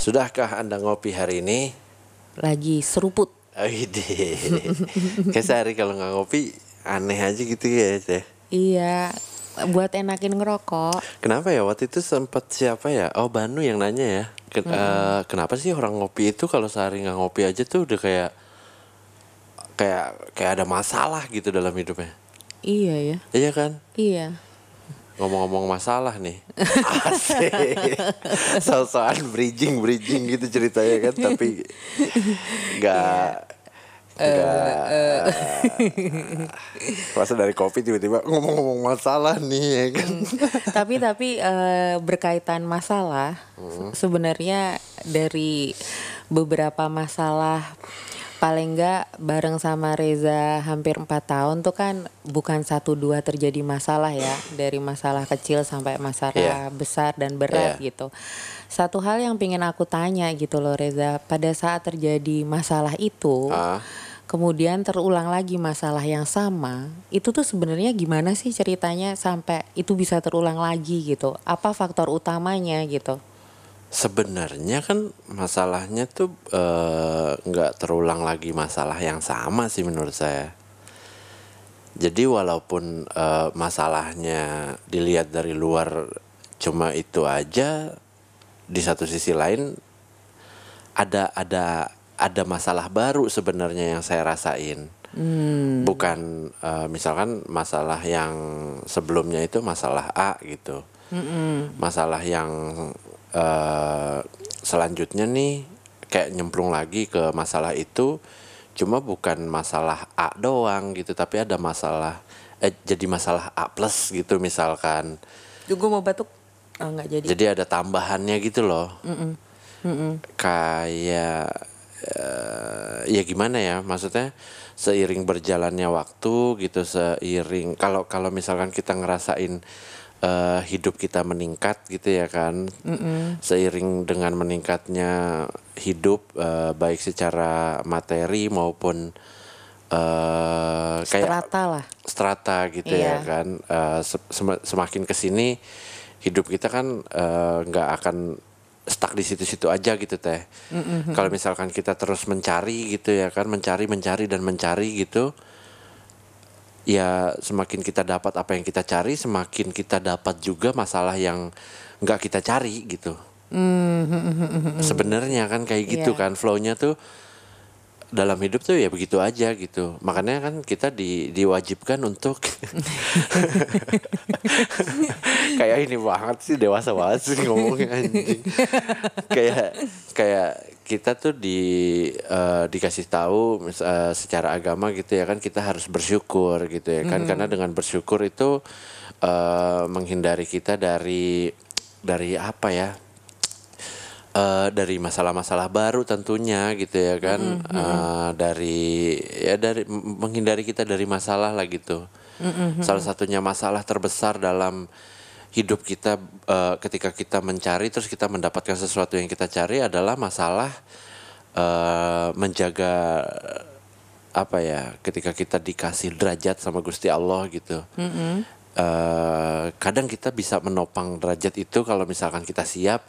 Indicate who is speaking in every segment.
Speaker 1: Sudahkah Anda ngopi hari ini?
Speaker 2: Lagi seruput.
Speaker 1: Oh, ide. Kayak sehari kalau nggak ngopi aneh aja gitu ya, Teh.
Speaker 2: Iya, buat enakin ngerokok.
Speaker 1: Kenapa ya waktu itu sempat siapa ya? Oh, Banu yang nanya ya. Ken- eh, kenapa sih orang ngopi itu kalau sehari nggak ngopi aja tuh udah kayak kayak kayak ada masalah gitu dalam hidupnya.
Speaker 2: Iya ya.
Speaker 1: Iya kan?
Speaker 2: Iya.
Speaker 1: Ngomong-ngomong masalah nih. Asik. So-soan bridging-bridging gitu ceritanya kan tapi nggak nggak Masa dari kopi tiba-tiba ngomong-ngomong masalah nih ya kan.
Speaker 2: tapi tapi eh, berkaitan masalah sebenarnya dari beberapa masalah paling enggak bareng sama Reza hampir empat tahun tuh kan bukan satu dua terjadi masalah ya dari masalah kecil sampai masalah
Speaker 1: Iya.
Speaker 2: besar dan berat
Speaker 1: Iya.
Speaker 2: gitu satu hal yang pengen aku tanya gitu loh Reza pada saat terjadi masalah itu
Speaker 1: Ah.
Speaker 2: kemudian terulang lagi masalah yang sama, itu tuh sebenarnya gimana sih ceritanya sampai itu bisa terulang lagi gitu? Apa faktor utamanya gitu?
Speaker 1: Sebenarnya kan masalahnya tuh eh, nggak terulang lagi masalah yang sama sih menurut saya. Jadi walaupun eh, masalahnya dilihat dari luar cuma itu aja, di satu sisi lain ada ada ada masalah baru sebenarnya yang saya rasain. Bukan eh, misalkan masalah yang sebelumnya itu masalah A gitu. Masalah yang eh, selanjutnya nih kayak nyemplung lagi ke masalah itu cuma bukan masalah A doang gitu tapi ada masalah eh jadi masalah A plus gitu misalkan.
Speaker 2: Gue mau batuk, oh, nggak jadi.
Speaker 1: Jadi ada tambahannya gitu loh. Kayak eh, ya gimana ya? Maksudnya seiring berjalannya waktu gitu, seiring kalau kalau misalkan kita ngerasain eh, hidup kita meningkat gitu ya kan, seiring dengan meningkatnya hidup eh, baik secara materi maupun eh kayak
Speaker 2: Strata lah.
Speaker 1: strata gitu ya
Speaker 2: Iya.
Speaker 1: kan. Eh, se- sem- semakin ke sini hidup kita kan nggak akan stuck di situ-situ aja gitu teh. Kalau misalkan kita terus mencari gitu ya kan mencari mencari dan mencari gitu ya semakin kita dapat apa yang kita cari semakin kita dapat juga masalah yang nggak kita cari gitu sebenarnya kan kayak gitu
Speaker 2: Iya.
Speaker 1: kan flownya tuh dalam hidup tuh ya begitu aja gitu. Makanya kan kita di diwajibkan untuk kayak ini banget sih dewasa banget sih ngomongnya anjing. Kayak kayak kita tuh di eh, dikasih tahu eh, secara agama gitu ya kan kita harus bersyukur gitu ya kan. Karena dengan bersyukur itu eh, menghindari kita dari dari apa ya eh dari masalah-masalah baru tentunya gitu ya kan. Eh, dari ya dari menghindari kita dari masalah lah gitu. Salah satunya masalah terbesar dalam hidup kita eh, ketika kita mencari terus kita mendapatkan sesuatu yang kita cari adalah masalah eh, menjaga apa ya ketika kita dikasih derajat sama Gusti Allah gitu. Eh, kadang kita bisa menopang derajat itu kalau misalkan kita siap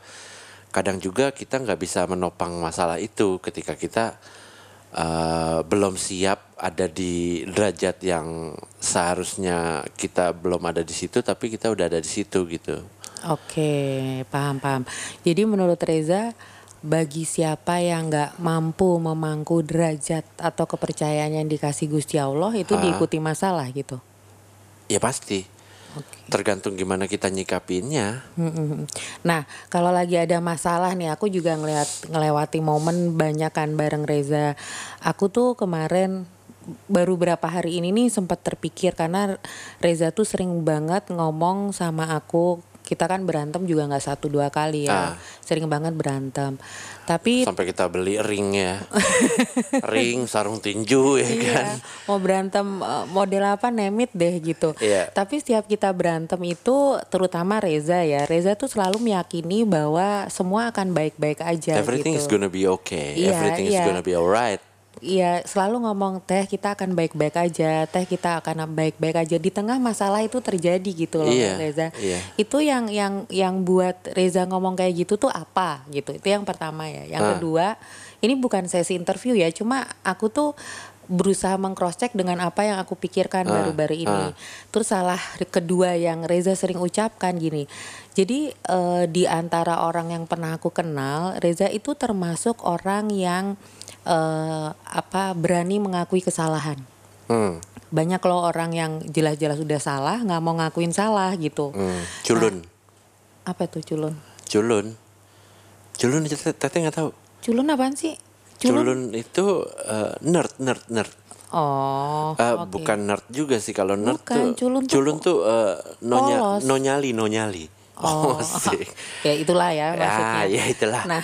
Speaker 1: kadang juga kita nggak bisa menopang masalah itu ketika kita eh, belum siap ada di derajat yang seharusnya kita belum ada di situ tapi kita udah ada di situ gitu
Speaker 2: Oke, paham paham. Jadi menurut Reza, bagi siapa yang nggak mampu memangku derajat atau kepercayaan yang dikasih Gusti Allah itu
Speaker 1: Ah.
Speaker 2: diikuti masalah gitu.
Speaker 1: ya pasti tergantung gimana kita nyikapinnya.
Speaker 2: Nah, kalau lagi ada masalah nih, aku juga ngeliat ngelewati momen banyak kan bareng Reza. Aku tuh kemarin baru berapa hari ini nih sempat terpikir karena Reza tuh sering banget ngomong sama aku. Kita kan berantem juga nggak satu dua kali ya,
Speaker 1: Ah.
Speaker 2: sering banget berantem. Tapi
Speaker 1: sampai kita beli ring ya ring sarung tinju ya kan
Speaker 2: Iya, mau berantem eh, model apa nemit deh gitu.
Speaker 1: Iya.
Speaker 2: Tapi setiap kita berantem itu terutama Reza ya, Reza tuh selalu meyakini bahwa semua akan baik-baik aja
Speaker 1: everything
Speaker 2: gitu.
Speaker 1: is gonna be okay
Speaker 2: Iya,
Speaker 1: everything is
Speaker 2: iya.
Speaker 1: gonna be alright
Speaker 2: Iya selalu ngomong teh kita akan baik-baik aja, teh kita akan baik-baik aja di tengah masalah itu terjadi gitu loh
Speaker 1: Iya,
Speaker 2: Reza.
Speaker 1: iya.
Speaker 2: Itu yang yang yang buat Reza ngomong kayak gitu tuh apa gitu. Itu yang pertama ya. Yang
Speaker 1: Ah.
Speaker 2: kedua, ini bukan sesi interview ya, cuma aku tuh berusaha mengcross check dengan apa yang aku pikirkan
Speaker 1: Ah,
Speaker 2: baru-baru ini.
Speaker 1: ah.
Speaker 2: Terus salah kedua yang Reza sering ucapkan gini. Jadi eh, di antara orang yang pernah aku kenal, Reza itu termasuk orang yang eh, apa berani mengakui kesalahan.
Speaker 1: Hmm,
Speaker 2: Banyak loh orang yang jelas-jelas udah salah nggak mau ngakuin salah gitu.
Speaker 1: hmm. Culun,
Speaker 2: Apa tuh culun?
Speaker 1: culun, culun itu teh- teteh nggak tahu.
Speaker 2: Culun apaan sih?
Speaker 1: Culun, itu eh, nerd, nerd, nerd.
Speaker 2: Oh,
Speaker 1: Eh,
Speaker 2: oke.
Speaker 1: Bukan nerd juga sih kalau nerd
Speaker 2: Bukan,
Speaker 1: tuh.
Speaker 2: culun tuh
Speaker 1: tuh eh, nonya,
Speaker 2: polos.
Speaker 1: nonyali, nonyali.
Speaker 2: Oh,
Speaker 1: sih.
Speaker 2: ya itulah ya maksudnya.
Speaker 1: Ya, ya itulah.
Speaker 2: Nah,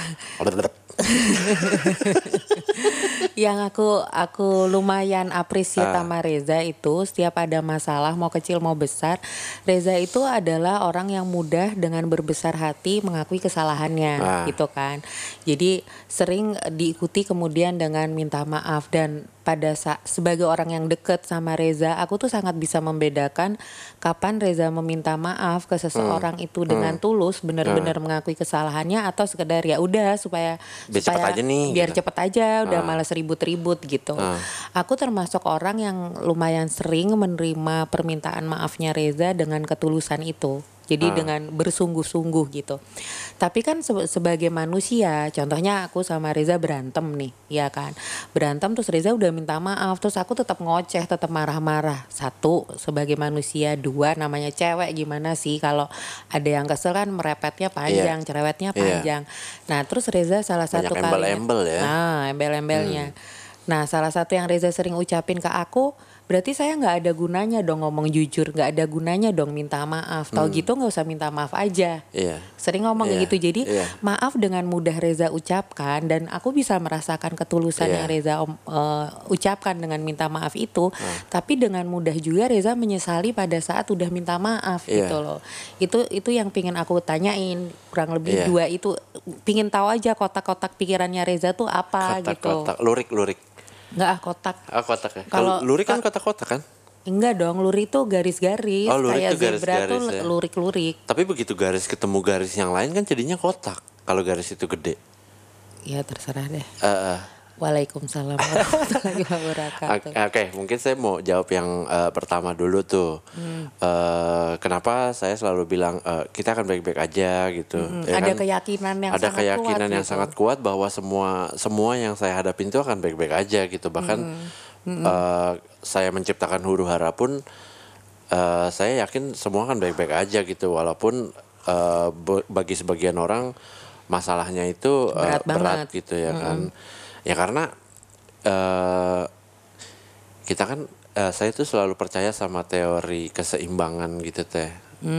Speaker 2: yang aku aku lumayan appreciate
Speaker 1: Ah.
Speaker 2: sama Reza itu setiap ada masalah mau kecil mau besar Reza itu adalah orang yang mudah dengan berbesar hati mengakui kesalahannya
Speaker 1: Ah.
Speaker 2: gitu kan jadi sering diikuti kemudian dengan minta maaf dan pada saat sebagai orang yang deket sama Reza aku tuh sangat bisa membedakan kapan Reza meminta maaf ke seseorang
Speaker 1: Hmm.
Speaker 2: itu dengan tulus benar-benar mengakui kesalahannya atau sekedar ya udah supaya
Speaker 1: Biar cepet
Speaker 2: supaya
Speaker 1: aja nih,
Speaker 2: biar
Speaker 1: gitu.
Speaker 2: cepet aja udah malas ribut-ribut gitu
Speaker 1: Ah.
Speaker 2: aku termasuk orang yang lumayan sering menerima permintaan maafnya Reza dengan ketulusan itu jadi
Speaker 1: Ah.
Speaker 2: dengan bersungguh-sungguh gitu tapi kan sebe- sebagai manusia contohnya aku sama Reza berantem nih ya kan berantem terus Reza udah minta maaf terus aku tetap ngoceh tetap marah-marah satu sebagai manusia dua namanya cewek gimana sih kalau ada yang kesel kan merepetnya panjang cerewetnya
Speaker 1: Iya.
Speaker 2: panjang nah terus Reza salah
Speaker 1: Banyak
Speaker 2: satu kalimat
Speaker 1: embel-embel ya. Hmm.
Speaker 2: nah embel-embelnya nah salah satu yang Reza sering ucapin ke aku berarti saya nggak ada gunanya dong ngomong jujur nggak ada gunanya dong minta maaf tau gitu nggak usah minta maaf aja
Speaker 1: Iya.
Speaker 2: sering ngomong
Speaker 1: Iya,
Speaker 2: gitu jadi
Speaker 1: iya.
Speaker 2: maaf dengan mudah Reza ucapkan dan aku bisa merasakan ketulusan
Speaker 1: Iya.
Speaker 2: yang Reza om- eh, ucapkan dengan minta maaf itu
Speaker 1: Ah.
Speaker 2: tapi dengan mudah juga Reza menyesali pada saat udah minta maaf
Speaker 1: Iya.
Speaker 2: gitu loh itu itu yang pingin aku tanyain kurang lebih
Speaker 1: Iya.
Speaker 2: dua itu pingin tahu aja kotak-kotak pikirannya Reza tuh apa gitu
Speaker 1: Kotak-kotak, lurik-lurik.
Speaker 2: Nggak ah kotak
Speaker 1: Ah, kotak ya.
Speaker 2: Kalau-
Speaker 1: lurik kan kotak-kotak kan?
Speaker 2: enggak dong lurik tuh garis-garis
Speaker 1: Oh, lurik
Speaker 2: kayak
Speaker 1: tuh
Speaker 2: zebra tuh
Speaker 1: garis-garis ya.
Speaker 2: lurik-lurik
Speaker 1: Tapi begitu garis ketemu garis yang lain kan jadinya kotak. Kalau garis itu gede.
Speaker 2: ya terserah deh
Speaker 1: Eh, eh.
Speaker 2: Waalaikumsalam warahmatullahi wabarakatuh.
Speaker 1: Oke, oke, mungkin saya mau jawab yang eh, pertama dulu tuh.
Speaker 2: Hmm.
Speaker 1: Eh, kenapa saya selalu bilang eh, kita akan baik-baik aja gitu. ya
Speaker 2: ada
Speaker 1: kan?
Speaker 2: keyakinan yang
Speaker 1: ada
Speaker 2: sangat
Speaker 1: keyakinan
Speaker 2: kuat
Speaker 1: yang
Speaker 2: gitu.
Speaker 1: sangat kuat bahwa semua semua yang saya hadapin itu akan baik-baik aja gitu. Bahkan
Speaker 2: Hmm.
Speaker 1: eh, saya menciptakan huru hara pun eh, saya yakin semua akan baik-baik aja gitu. Walaupun be- bagi sebagian orang masalahnya itu
Speaker 2: Berat banget.
Speaker 1: gitu ya kan. Ya karena eh kita kan eh, saya tuh selalu percaya sama teori keseimbangan gitu teh.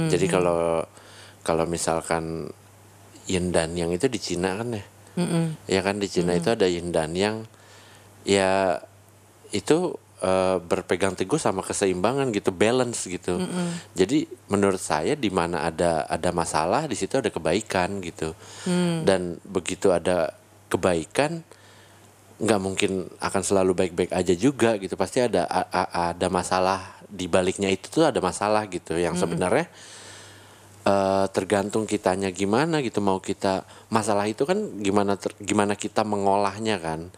Speaker 1: Jadi kalau kalau misalkan yin dan yang itu di Cina kan ya. Ya kan di Cina itu ada yin dan yang ya itu eh, berpegang teguh sama keseimbangan gitu, balance gitu. Jadi menurut saya di mana ada ada masalah di situ ada kebaikan gitu. Dan begitu ada kebaikan nggak mungkin akan selalu baik-baik aja juga gitu. Pasti ada a- a- ada masalah di baliknya itu tuh ada masalah gitu. Yang sebenarnya eh, tergantung kitanya gimana gitu. Mau kita masalah itu kan gimana ter- gimana kita mengolahnya kan.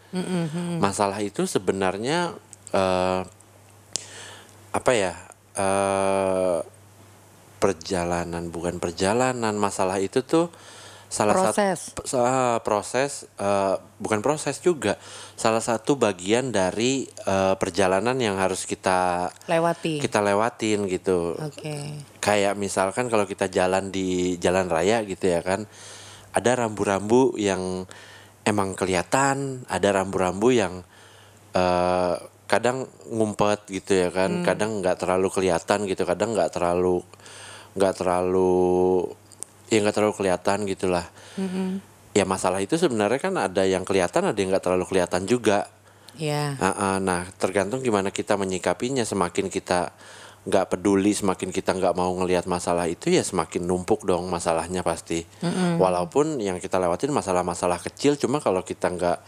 Speaker 1: Masalah itu sebenarnya eh, apa ya eh, perjalanan bukan perjalanan. Masalah itu tuh salah
Speaker 2: Proses.
Speaker 1: satu sa- proses eh, bukan proses juga salah satu bagian dari eh, perjalanan yang harus kita
Speaker 2: lewati.
Speaker 1: kita lewatin gitu
Speaker 2: Oke.
Speaker 1: kayak misalkan kalau kita jalan di jalan raya gitu ya kan ada rambu-rambu yang emang kelihatan ada rambu-rambu yang eh, kadang ngumpet gitu ya kan kadang nggak terlalu kelihatan gitu kadang nggak terlalu nggak terlalu ya nggak terlalu kelihatan gitulah ya masalah itu sebenarnya kan ada yang kelihatan ada yang nggak terlalu kelihatan juga
Speaker 2: Ya.
Speaker 1: Ah, ah, nah, tergantung gimana kita menyikapinya. Semakin kita nggak peduli, semakin kita nggak mau ngelihat masalah itu, ya semakin numpuk dong masalahnya pasti. Walaupun yang kita lewatin masalah-masalah kecil, cuma kalau kita nggak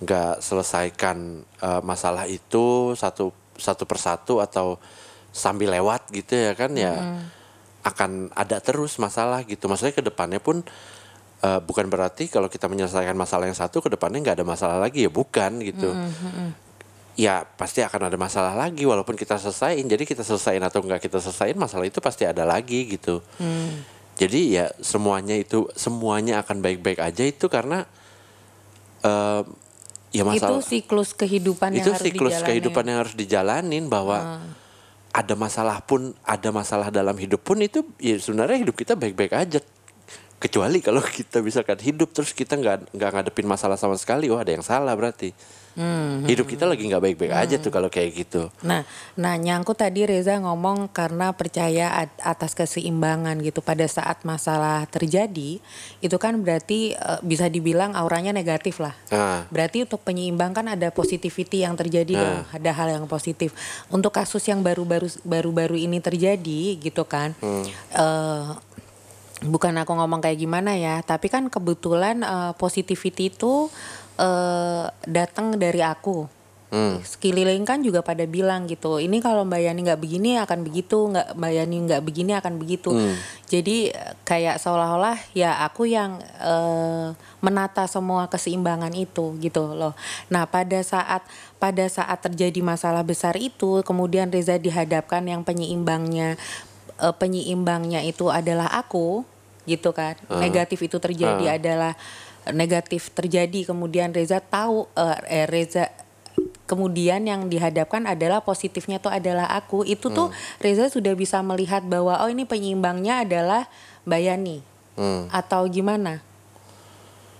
Speaker 1: nggak selesaikan uh, masalah itu satu satu persatu atau sambil lewat gitu ya kan ya hmm. Akan ada terus masalah gitu maksudnya ke depannya pun uh, bukan berarti kalau kita menyelesaikan masalah yang satu ke depannya nggak ada masalah lagi ya bukan gitu hmm, hmm, ya pasti akan ada masalah lagi walaupun kita selesaiin jadi kita selesaiin atau nggak kita selesaiin masalah itu pasti ada lagi gitu hmm. jadi ya semuanya itu semuanya akan baik-baik aja itu karena uh,
Speaker 2: ya masalah itu siklus kehidupan
Speaker 1: itu yang harus siklus dijalanin. kehidupan yang harus dijalanin bahwa hmm. Ada masalah pun ada masalah dalam hidup pun itu ya sebenarnya hidup kita baik-baik aja. Kecuali kalau kita misalkan hidup terus kita nggak nggak ngadepin masalah sama sekali. Wah ada yang salah berarti Hmm, Hidup kita lagi nggak baik-baik hmm. aja tuh kalau kayak gitu.
Speaker 2: Nah, nah nyangkut tadi Reza ngomong karena percaya atas keseimbangan gitu pada saat masalah terjadi itu kan berarti uh, bisa dibilang auranya negatif lah. Ah. Berarti untuk penyeimbang kan ada positivity yang terjadi ah. dong, ada hal yang positif. Untuk kasus yang baru-baru baru-baru ini terjadi gitu kan. Hmm. Uh, bukan aku ngomong kayak gimana ya, tapi kan kebetulan uh, positivity itu uh, datang dari aku. Hmm. Sekeliling kan juga pada bilang gitu. Ini kalau Mbak Yani nggak begini akan begitu, nggak Mbak Yani nggak begini akan begitu. Hmm. Jadi kayak seolah-olah ya aku yang uh, menata semua keseimbangan itu gitu loh. Nah pada saat pada saat terjadi masalah besar itu, kemudian Reza dihadapkan yang penyeimbangnya uh, penyeimbangnya itu adalah aku gitu kan. Uh. Negatif itu terjadi uh. adalah negatif terjadi kemudian Reza tahu uh, eh Reza kemudian yang dihadapkan adalah positifnya tuh adalah aku itu hmm. tuh Reza sudah bisa melihat bahwa oh ini penyeimbangnya adalah Bayani hmm. atau gimana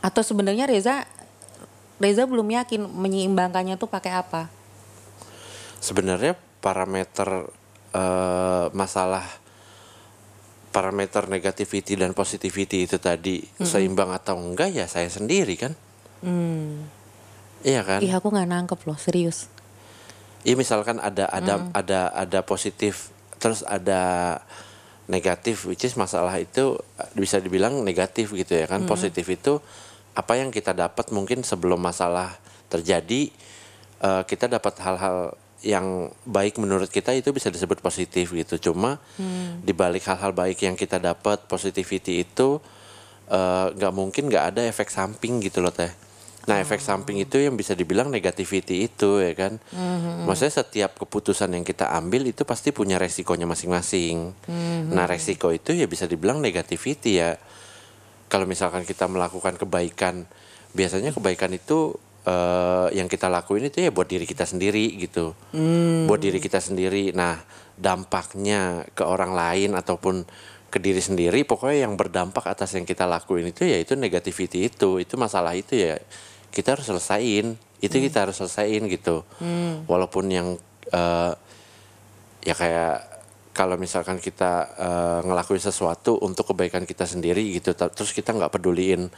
Speaker 2: atau sebenarnya Reza Reza belum yakin menyeimbangkannya tuh pakai apa
Speaker 1: sebenarnya parameter uh, masalah parameter negativity dan positivity itu tadi hmm. seimbang atau enggak ya saya sendiri kan hmm. iya kan
Speaker 2: iya aku nggak nangkep loh serius
Speaker 1: iya misalkan ada ada hmm. ada ada positif terus ada negatif which is masalah itu bisa dibilang negatif gitu ya kan hmm. positif itu apa yang kita dapat mungkin sebelum masalah terjadi uh, kita dapat hal-hal yang baik menurut kita itu bisa disebut positif gitu cuma hmm. dibalik hal-hal baik yang kita dapat positivity itu eh, nggak uh, mungkin nggak ada efek samping gitu loh teh nah oh. efek samping itu yang bisa dibilang negativity itu ya kan hmm. maksudnya setiap keputusan yang kita ambil itu pasti punya resikonya masing-masing hmm. nah resiko itu ya bisa dibilang negativity ya kalau misalkan kita melakukan kebaikan biasanya kebaikan itu uh, yang kita lakuin itu ya buat diri kita sendiri gitu hmm. buat diri kita sendiri nah dampaknya ke orang lain ataupun ke diri sendiri pokoknya yang berdampak atas yang kita lakuin itu ya itu negativity itu itu masalah itu ya kita harus selesaiin itu hmm. kita harus selesaiin gitu hmm. walaupun yang uh, ya kayak kalau misalkan kita uh, ngelakuin sesuatu untuk kebaikan kita sendiri gitu terus kita nggak peduliin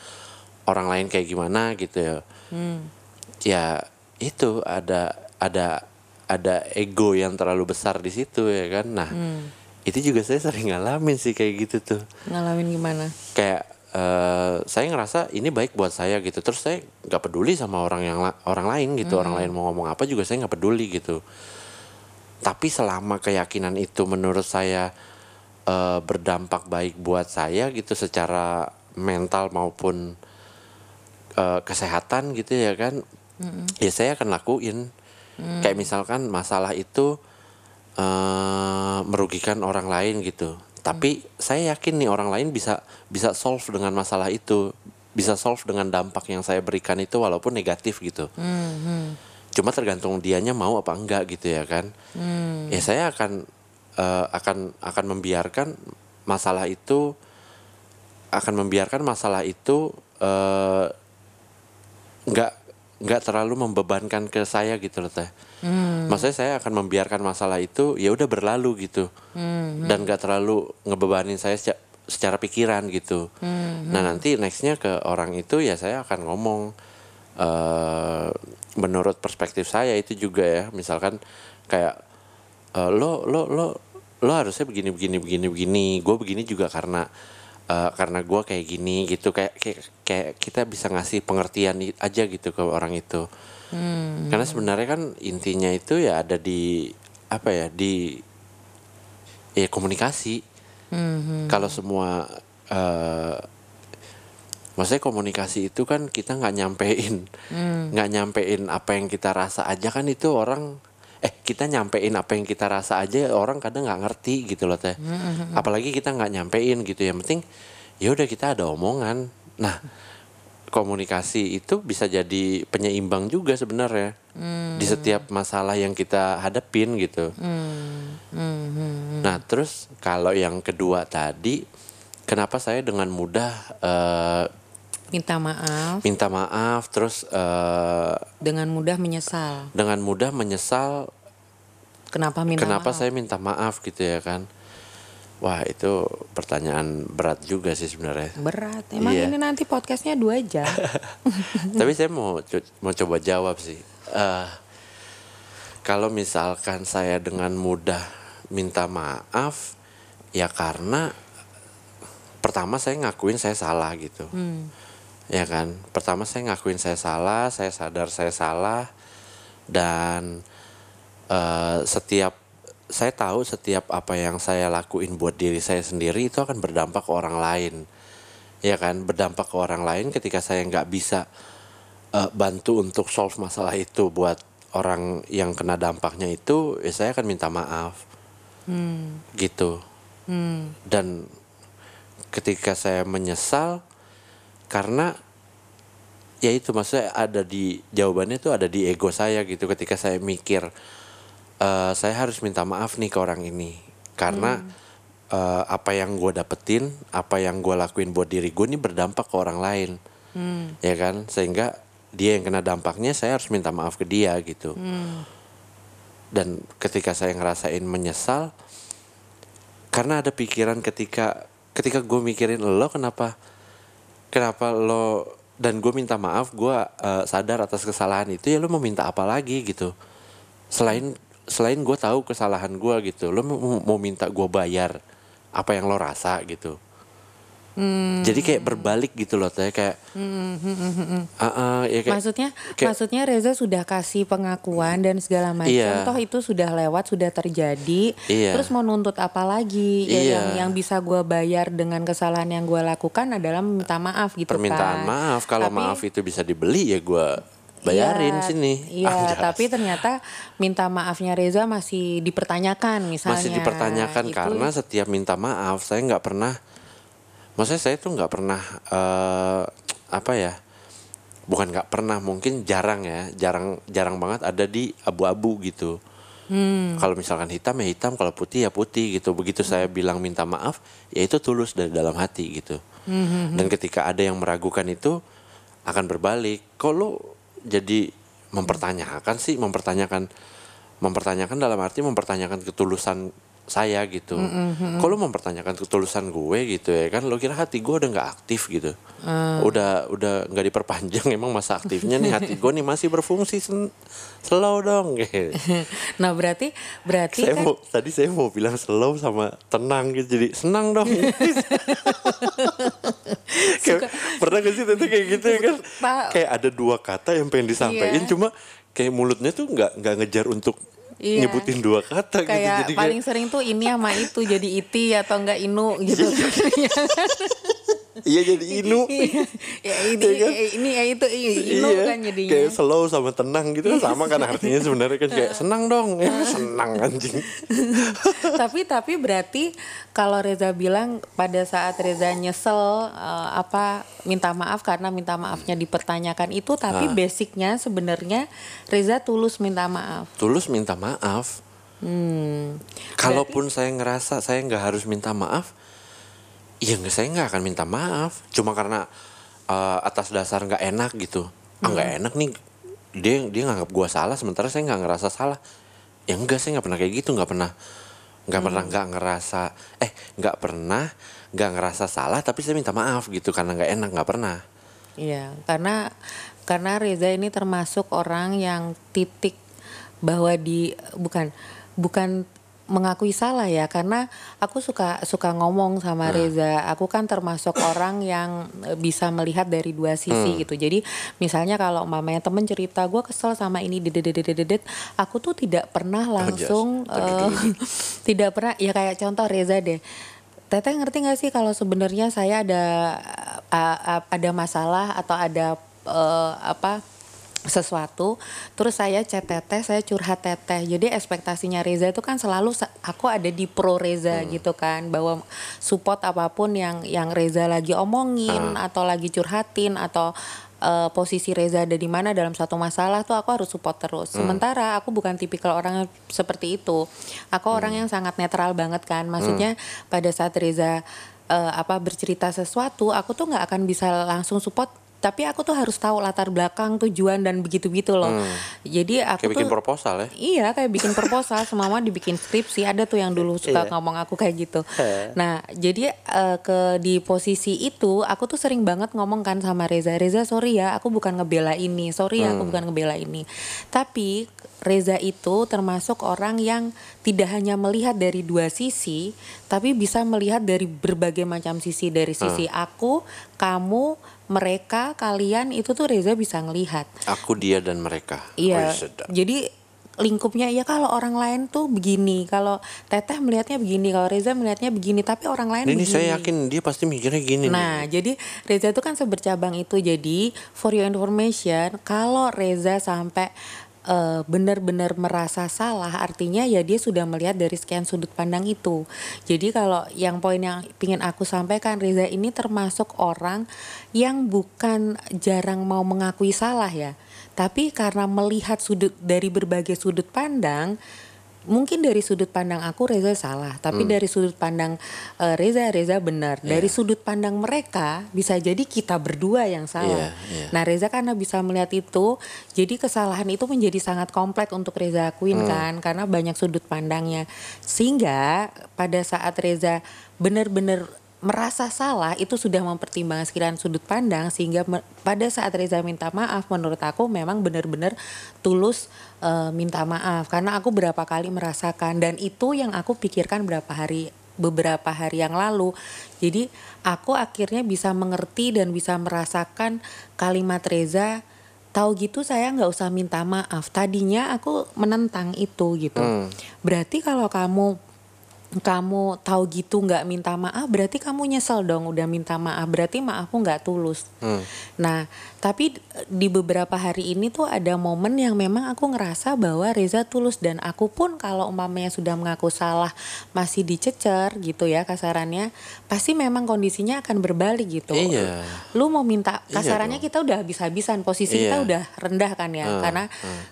Speaker 1: orang lain kayak gimana gitu ya. Hmm. ya itu ada ada ada ego yang terlalu besar di situ ya kan? Nah hmm. itu juga saya sering ngalamin sih kayak gitu tuh.
Speaker 2: Ngalamin gimana?
Speaker 1: Kayak uh, saya ngerasa ini baik buat saya gitu. Terus saya nggak peduli sama orang yang orang lain gitu. Hmm. orang lain mau ngomong apa juga saya nggak peduli gitu. Tapi selama keyakinan itu menurut saya uh, berdampak baik buat saya gitu secara mental maupun uh, kesehatan gitu ya kan mm-hmm. ya saya akan lakuin mm. kayak misalkan masalah itu uh, merugikan orang lain gitu tapi mm. saya yakin nih orang lain bisa bisa solve dengan masalah itu bisa solve dengan dampak yang saya berikan itu walaupun negatif gitu mm-hmm. cuma tergantung dianya mau apa enggak gitu ya kan mm. ya saya akan uh, akan akan membiarkan masalah itu akan membiarkan masalah itu uh, nggak nggak terlalu membebankan ke saya gitu loh teh. Hmm. Maksudnya saya akan membiarkan masalah itu ya udah berlalu gitu. Hmm. Dan nggak terlalu ngebebanin saya secara, secara pikiran gitu. Hmm. Nah nanti nextnya ke orang itu ya saya akan ngomong uh, menurut perspektif saya itu juga ya. Misalkan kayak uh, lo lo lo lo harusnya begini begini begini begini. Gue begini juga karena eh, karena gua kayak gini gitu kayak, kayak kayak kita bisa ngasih pengertian aja gitu ke orang itu. Karena sebenarnya kan intinya itu ya ada di apa ya di ya komunikasi. Kalau semua eh maksudnya komunikasi itu kan kita nggak nyampein nggak nyampein apa yang kita rasa aja kan itu orang eh kita nyampein apa yang kita rasa aja orang kadang nggak ngerti gitu loh teh. Apalagi kita nggak nyampein gitu yang penting ya udah kita ada omongan. Nah komunikasi itu bisa jadi penyeimbang juga sebenarnya di setiap masalah yang kita hadapin gitu. Nah, terus kalau yang kedua tadi, kenapa saya dengan mudah eh,
Speaker 2: Minta maaf
Speaker 1: minta maaf, terus eh,
Speaker 2: dengan mudah menyesal.
Speaker 1: dengan mudah menyesal
Speaker 2: Kenapa minta
Speaker 1: kenapa
Speaker 2: maaf?
Speaker 1: saya minta maaf gitu ya kan? Wah itu pertanyaan berat juga sih sebenarnya.
Speaker 2: Berat. Emang
Speaker 1: Iya.
Speaker 2: ini nanti podcastnya dua jam.
Speaker 1: Tapi saya mau mau coba jawab sih. Eh, kalau misalkan saya dengan mudah minta maaf, ya karena pertama saya ngakuin saya salah gitu, ya kan. Pertama saya ngakuin saya salah, saya sadar saya salah, dan eh, setiap saya tahu setiap apa yang saya lakuin buat diri saya sendiri itu akan berdampak ke orang lain, ya kan. Berdampak ke orang lain ketika saya nggak bisa eh, bantu untuk solve masalah itu buat orang yang kena dampaknya itu ya saya akan minta maaf. Gitu. Dan ketika saya menyesal karena ya itu maksudnya ada di jawabannya itu ada di ego saya gitu. Ketika saya mikir eh, saya harus minta maaf nih ke orang ini. Karena eh, apa yang gue dapetin apa yang gue lakuin buat diri gue ini berdampak ke orang lain. Ya kan? Sehingga dia yang kena dampaknya saya harus minta maaf ke dia gitu. Dan ketika saya ngerasain menyesal karena ada pikiran ketika ketika gue mikirin lo kenapa kenapa lo dan gue minta maaf gue eh, sadar atas kesalahan itu ya lo mau minta apa lagi gitu. Selain selain gue tahu kesalahan gue gitu. Lo mau, mau minta gue bayar apa yang lo rasa gitu jadi kayak berbalik gitu loh teh kayak Ah, ah, ya kayak
Speaker 2: maksudnya
Speaker 1: kayak-
Speaker 2: maksudnya Reza sudah kasih pengakuan dan segala macam
Speaker 1: Iya.
Speaker 2: toh itu sudah lewat sudah terjadi
Speaker 1: Iya.
Speaker 2: terus mau nuntut apa lagi ya
Speaker 1: Iya.
Speaker 2: yang yang bisa gua bayar dengan kesalahan yang gua lakukan adalah minta maaf gitu
Speaker 1: permintaan
Speaker 2: kan
Speaker 1: maaf kalau
Speaker 2: Tapi-
Speaker 1: maaf itu bisa dibeli ya gue bayarin
Speaker 2: Iya,
Speaker 1: sini
Speaker 2: Iya,
Speaker 1: Anjas.
Speaker 2: tapi ternyata minta maafnya Reza masih dipertanyakan misalnya.
Speaker 1: masih dipertanyakan
Speaker 2: Itu-
Speaker 1: karena setiap minta maaf saya nggak pernah maksudnya saya tuh nggak pernah eh, apa ya bukan nggak pernah mungkin jarang ya jarang jarang banget ada di abu-abu gitu.
Speaker 2: Hmm.
Speaker 1: kalau misalkan hitam ya hitam kalau putih ya putih gitu. Begitu saya bilang minta maaf ya itu tulus dari dalam hati gitu.
Speaker 2: Hmm,
Speaker 1: dan ketika ada yang meragukan itu akan berbalik. Kok lo jadi mempertanyakan sih? Mempertanyakan mempertanyakan dalam arti mempertanyakan ketulusan saya gitu. Kok lo mempertanyakan ketulusan gue gitu ya kan lo kira hati gue udah nggak aktif gitu. Udah udah nggak diperpanjang emang masa aktifnya nih hati gue nih masih berfungsi sen- slow dong gitu.
Speaker 2: Nah, berarti berarti
Speaker 1: saya
Speaker 2: kan
Speaker 1: mau tadi saya mau bilang slow sama tenang gitu jadi senang dong. Kayak, pernah gak sih tante kayak gitu ya kan? Kayak ada dua kata yang pengen disampaikan
Speaker 2: Iya.
Speaker 1: cuma kayak mulutnya tuh nggak nggak ngejar untuk
Speaker 2: Iya.
Speaker 1: nyebutin dua kata gitu
Speaker 2: kayak
Speaker 1: jadi
Speaker 2: paling
Speaker 1: kayak
Speaker 2: sering tuh ini sama itu jadi iti atau enggak inu gitu.
Speaker 1: iya jadi inu
Speaker 2: ya ini
Speaker 1: Iya kan?
Speaker 2: ini ya itu inu
Speaker 1: iya
Speaker 2: kan jadinya.
Speaker 1: kayak slow sama tenang gitu kan sama kan artinya sebenarnya kan kayak senang dong ya senang anjing
Speaker 2: tapi tapi berarti kalau Reza bilang pada saat Reza nyesel eh, apa minta maaf karena minta maafnya dipertanyakan itu tapi
Speaker 1: Ah.
Speaker 2: basicnya sebenarnya Reza tulus minta maaf.
Speaker 1: tulus minta maaf
Speaker 2: Hmm.
Speaker 1: Kalaupun saya ngerasa saya nggak harus minta maaf, ya nggak saya nggak akan minta maaf. Cuma karena eh, atas dasar nggak enak gitu. Ah nggak enak nih, dia dia nganggap gua salah, sementara saya nggak ngerasa salah. Ya enggak, saya nggak pernah kayak gitu, nggak pernah nggak pernah nggak ngerasa eh nggak pernah nggak ngerasa salah tapi saya minta maaf gitu karena nggak enak nggak pernah
Speaker 2: Iya, karena karena Reza ini termasuk orang yang titik bahwa di bukan bukan mengakui salah ya karena aku suka suka ngomong sama Reza. Aku kan termasuk orang yang eh, bisa melihat dari dua sisi gitu. Jadi misalnya kalau mamanya temen cerita gue kesel sama ini dedet aku tuh tidak pernah langsung eh, tidak pernah ya kayak contoh Reza deh. Teteh ngerti gak sih kalau sebenarnya saya ada a- ada masalah atau ada eh, apa sesuatu terus saya chat teteh saya curhat teteh. Jadi ekspektasinya Reza itu kan selalu aku ada di pro Reza gitu kan bahwa support apa pun yang yang Reza lagi omongin atau lagi curhatin atau eh, posisi Reza ada di mana dalam satu masalah tuh aku harus support terus. Sementara aku bukan tipikal orang yang seperti itu. Aku orang yang sangat netral banget kan. Maksudnya pada saat Reza eh, apa bercerita sesuatu aku tuh nggak akan bisa langsung support tapi aku tuh harus tahu latar belakang tujuan dan begitu gitu loh jadi aku
Speaker 1: Kayak bikin
Speaker 2: tuh
Speaker 1: proposal ya.
Speaker 2: Iya kayak bikin proposal. Semua dibikin skripsi. Ada tuh yang dulu suka ngomong aku kayak gitu. Nah jadi eh, ke di posisi itu aku tuh sering banget ngomong kan sama Reza. Reza sorry ya aku bukan ngebela ini. Sorry ya aku bukan ngebela ini. Tapi Reza itu termasuk orang yang tidak hanya melihat dari dua sisi tapi bisa melihat dari berbagai macam sisi. Dari sisi aku, kamu, mereka, kalian itu tuh Reza bisa ngelihat.
Speaker 1: Aku dia dan mereka.
Speaker 2: Iya. Jadi lingkupnya ya kalau orang lain tuh begini, kalau Teteh melihatnya begini, kalau Reza melihatnya begini, tapi orang lain
Speaker 1: Ini
Speaker 2: begini.
Speaker 1: saya yakin dia pasti mikirnya gini nih.
Speaker 2: Nah, jadi Reza itu kan sebercabang itu. Jadi for your information, kalau Reza sampai eh, benar-benar merasa salah, artinya ya dia sudah melihat dari sekian sudut pandang itu. Jadi kalau yang poin yang ingin aku sampaikan, Reza ini termasuk orang yang bukan jarang mau mengakui salah ya, tapi karena melihat sudut dari berbagai sudut pandang mungkin dari sudut pandang aku Reza salah,
Speaker 1: Hmm.
Speaker 2: tapi dari sudut pandang eh, Reza Reza benar.
Speaker 1: Iya.
Speaker 2: Dari sudut pandang mereka bisa jadi kita berdua yang salah.
Speaker 1: Iya, iya.
Speaker 2: Nah Reza karena bisa melihat itu, jadi kesalahan itu menjadi sangat kompleks untuk Reza akuin
Speaker 1: Hmm.
Speaker 2: kan, karena banyak sudut pandangnya. Sehingga pada saat Reza benar-benar merasa salah itu sudah mempertimbangkan sekian sudut pandang sehingga me- pada saat Reza minta maaf menurut aku memang benar-benar tulus eh, minta maaf. Karena aku berapa kali merasakan dan itu yang aku pikirkan berapa hari beberapa hari yang lalu. Jadi aku akhirnya bisa mengerti dan bisa merasakan kalimat Reza tahu gitu saya nggak usah minta maaf tadinya aku menentang itu gitu. Berarti kalau kamu kamu tahu gitu nggak minta maaf berarti kamu nyesel dong udah minta maaf berarti maafmu nggak tulus. Nah tapi di beberapa hari ini tuh ada momen yang memang aku ngerasa bahwa Reza tulus dan aku pun kalau umpamanya sudah mengaku salah masih dicecer gitu ya kasarannya pasti memang kondisinya akan berbalik gitu.
Speaker 1: Iya.
Speaker 2: lu mau minta
Speaker 1: Iya
Speaker 2: kasarannya kita udah habis-habisan posisi kita
Speaker 1: Iya.
Speaker 2: udah rendah kan ya karena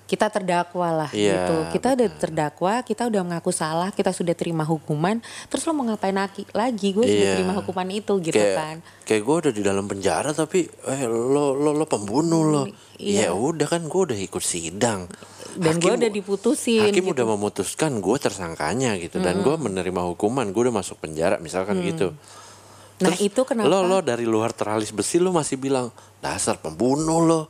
Speaker 2: kita terdakwa lah
Speaker 1: Iya,
Speaker 2: gitu. Kita udah terdakwa kita udah mengaku salah kita sudah terima hukuman terus lo mau ngapain lagi lagi? Gue sudah
Speaker 1: Iya.
Speaker 2: terima hukuman itu gitu
Speaker 1: kayak
Speaker 2: kan.
Speaker 1: kayak gue udah di dalam penjara tapi eh lo lo lo pembunuh lo.
Speaker 2: Iya.
Speaker 1: Ya udah kan gue udah ikut sidang.
Speaker 2: Dan gua udah diputusin
Speaker 1: Hakim
Speaker 2: gitu.
Speaker 1: udah memutuskan gue tersangkanya gitu dan gue menerima hukuman gue udah masuk penjara misalkan gitu.
Speaker 2: nah itu kenapa
Speaker 1: Lo lo dari luar teralis besi lo masih bilang dasar pembunuh lo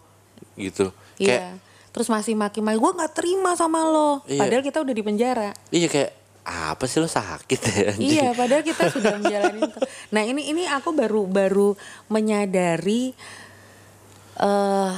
Speaker 1: gitu. Kayak
Speaker 2: iya terus masih maki-maki gue nggak terima sama lo
Speaker 1: Iya.
Speaker 2: padahal kita udah di penjara
Speaker 1: iya kayak apa sih lo sakit ya? anjing?
Speaker 2: Iya, padahal kita sudah menjalani itu. Nah, ini ini aku baru baru menyadari eh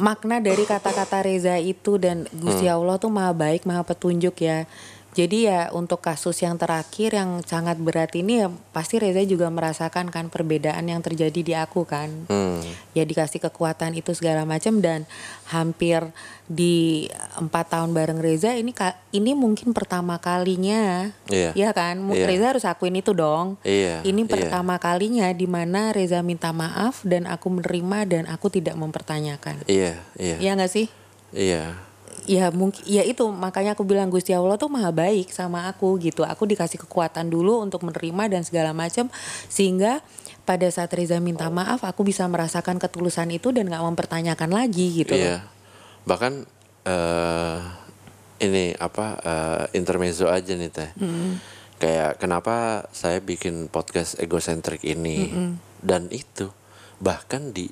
Speaker 2: makna dari kata-kata Reza itu dan Gusti
Speaker 1: Hmm.
Speaker 2: Allah tuh maha baik, maha petunjuk ya. Jadi ya untuk kasus yang terakhir yang sangat berat ini ya pasti Reza juga merasakan kan perbedaan yang terjadi di aku kan.
Speaker 1: Hmm.
Speaker 2: Ya dikasih kekuatan itu segala macam dan hampir di empat tahun bareng Reza ini ini mungkin pertama kalinya
Speaker 1: Iya.
Speaker 2: ya kan Mu-
Speaker 1: Iya.
Speaker 2: Reza harus akuin itu dong
Speaker 1: Iya,
Speaker 2: ini
Speaker 1: iya.
Speaker 2: pertama kalinya di mana Reza minta maaf dan aku menerima dan aku tidak mempertanyakan
Speaker 1: Iya, iya.
Speaker 2: Iya nggak sih
Speaker 1: Iya.
Speaker 2: Ya mungkin ya itu makanya aku bilang Gusti Allah tuh maha baik sama aku gitu. Aku dikasih kekuatan dulu untuk menerima dan segala macam sehingga pada saat Reza minta maaf aku bisa merasakan ketulusan itu dan nggak mempertanyakan lagi gitu
Speaker 1: Iya. Bahkan eh ini apa eh, intermezzo aja nih teh. Kayak kenapa saya bikin podcast egocentrik ini? Dan itu bahkan di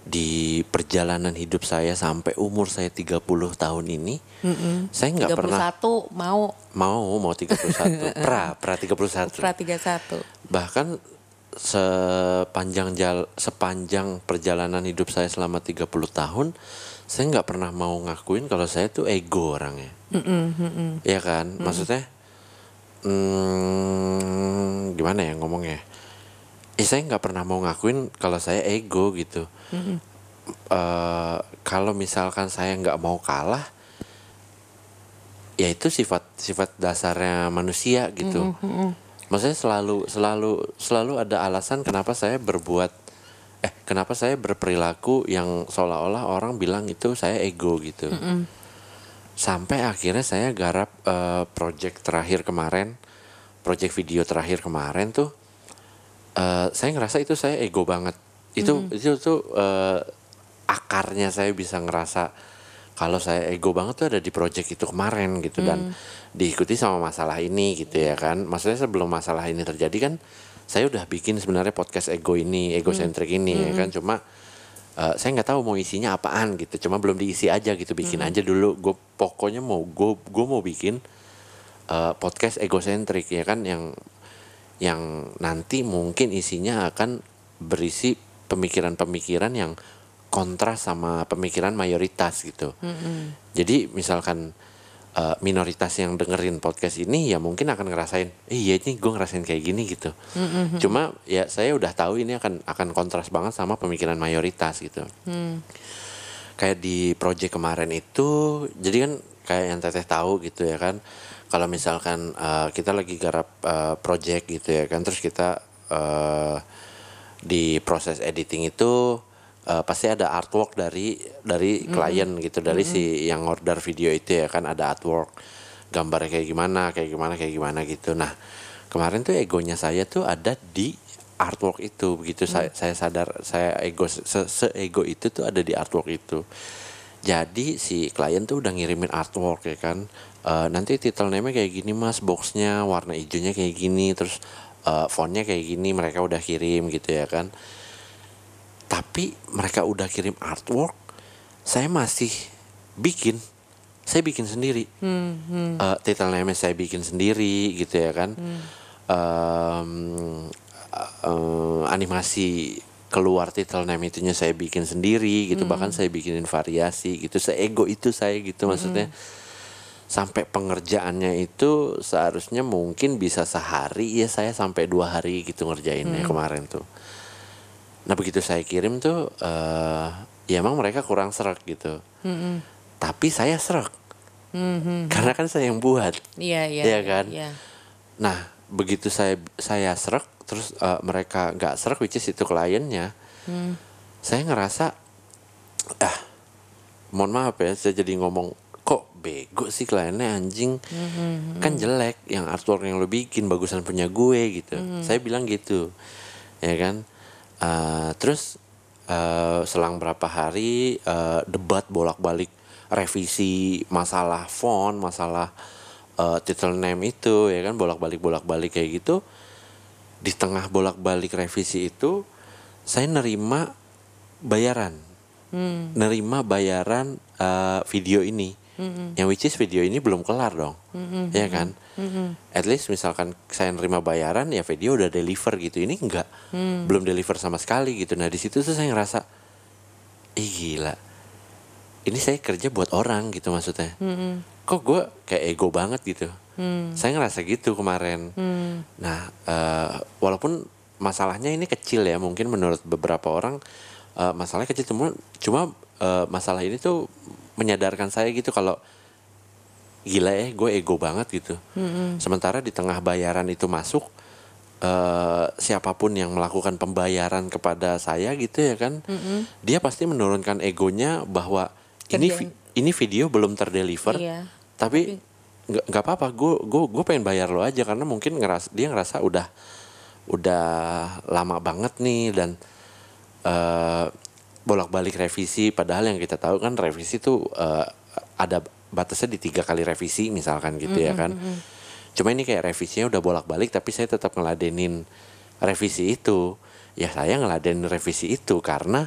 Speaker 1: di perjalanan hidup saya sampai umur saya 30 tahun ini saya nggak pernah
Speaker 2: 31 mau.
Speaker 1: Mau mau 31 pra pra 31
Speaker 2: pra 31.
Speaker 1: bahkan sepanjang jal sepanjang perjalanan hidup saya selama 30 tahun saya nggak pernah mau ngakuin kalau saya tuh ego orangnya. Ya kan? Maksudnya hmm, gimana ya ngomongnya eh, saya nggak pernah mau ngakuin kalau saya ego gitu. Eh, kalau misalkan saya nggak mau kalah ya itu sifat sifat dasarnya manusia gitu. Maksudnya selalu selalu selalu ada alasan kenapa saya berbuat eh kenapa saya berperilaku yang seolah-olah orang bilang itu saya ego gitu. Sampai akhirnya saya garap eh, project terakhir kemarin project video terakhir kemarin tuh eh, saya ngerasa itu saya ego banget. Itu itu tuh eh, akarnya saya bisa ngerasa kalau saya ego banget tuh ada di project itu kemarin gitu dan diikuti sama masalah ini gitu ya kan. Maksudnya sebelum masalah ini terjadi kan saya udah bikin sebenarnya podcast ego ini egocentrik ini ya kan. Cuma eh, saya nggak tahu mau isinya apaan gitu. Cuma belum diisi aja gitu bikin aja dulu. Gue pokoknya mau gue gue mau bikin eh, podcast egosentrik ya kan yang yang nanti mungkin isinya akan berisi pemikiran-pemikiran yang kontras sama pemikiran mayoritas gitu. Jadi misalkan eh, minoritas yang dengerin podcast ini ya mungkin akan ngerasain, eh, iya nih gue ngerasain kayak gini gitu. Cuma ya saya udah tahu ini akan akan kontras banget sama pemikiran mayoritas gitu. Kayak di project kemarin itu, jadi kan kayak yang teteh tahu gitu ya kan. Kalau misalkan eh, kita lagi garap eh, project gitu ya kan, terus kita eh, di proses editing itu eh, pasti ada artwork dari dari klien gitu dari si yang order video itu ya kan ada artwork gambarnya kayak gimana kayak gimana kayak gimana gitu. Nah kemarin tuh egonya saya tuh ada di artwork itu begitu saya saya sadar saya ego se, se ego itu tuh ada di artwork itu. Jadi si klien tuh udah ngirimin artwork ya kan Eh, nanti title name kayak gini mas boxnya warna hijaunya kayak gini terus eh, fontnya kayak gini mereka udah kirim gitu ya kan. Tapi mereka udah kirim artwork saya masih bikin saya bikin sendiri. Eh, title name saya bikin sendiri gitu ya kan. Em, eh, animasi keluar title name itunya saya bikin sendiri gitu bahkan saya bikinin variasi gitu seego itu saya gitu maksudnya sampai pengerjaannya itu seharusnya mungkin bisa sehari. Ya saya sampai dua hari gitu ngerjainnya kemarin tuh. Nah begitu saya kirim tuh eh ya emang mereka kurang serak gitu. Tapi saya serak. Karena kan saya yang buat.
Speaker 2: Iya, iya.
Speaker 1: Iya kan?
Speaker 2: Iya.
Speaker 1: Nah, begitu saya saya serak, terus eh, mereka nggak serak, which is itu kliennya, saya ngerasa, ah, mohon maaf ya, saya jadi ngomong kok bego sih kliennya anjing, kan jelek, yang artwork yang lo bikin bagusan punya gue gitu, saya bilang gitu, ya kan, Eh, terus eh, selang berapa hari eh, debat bolak-balik revisi masalah font, masalah eh, title name itu ya kan? Bolak-balik bolak-balik kayak gitu. Di tengah bolak-balik revisi itu saya nerima bayaran. Nerima bayaran eh, video ini. Yang which is video ini belum kelar dong. Ya kan? At least misalkan saya nerima bayaran ya video udah deliver gitu. Ini enggak. Belum deliver sama sekali gitu. Nah, di situ tuh saya ngerasa ih gila. Ini saya kerja buat orang gitu maksudnya. Kok gue kayak ego banget gitu. Saya ngerasa gitu kemarin. Nah, eh, walaupun masalahnya ini kecil ya, mungkin menurut beberapa orang eh, masalahnya kecil cuma cuma eh, masalah ini tuh menyadarkan saya gitu kalau gila ya gue ego banget gitu. Sementara di tengah bayaran itu masuk eh, siapa pun yang melakukan pembayaran kepada saya gitu ya kan, dia pasti menurunkan egonya bahwa ini vi- ini video belum terdeliver,
Speaker 2: Iya.
Speaker 1: tapi nggak nggak apa-apa, gue gue gue pengen bayar lo aja karena mungkin ngeras dia ngerasa udah udah lama banget nih dan eh bolak-balik revisi padahal yang kita tahu kan revisi tuh eh, ada batasnya di tiga kali revisi misalkan gitu ya kan cuma ini kayak revisinya udah bolak-balik tapi saya tetap ngeladenin revisi itu ya saya ngeladenin revisi itu karena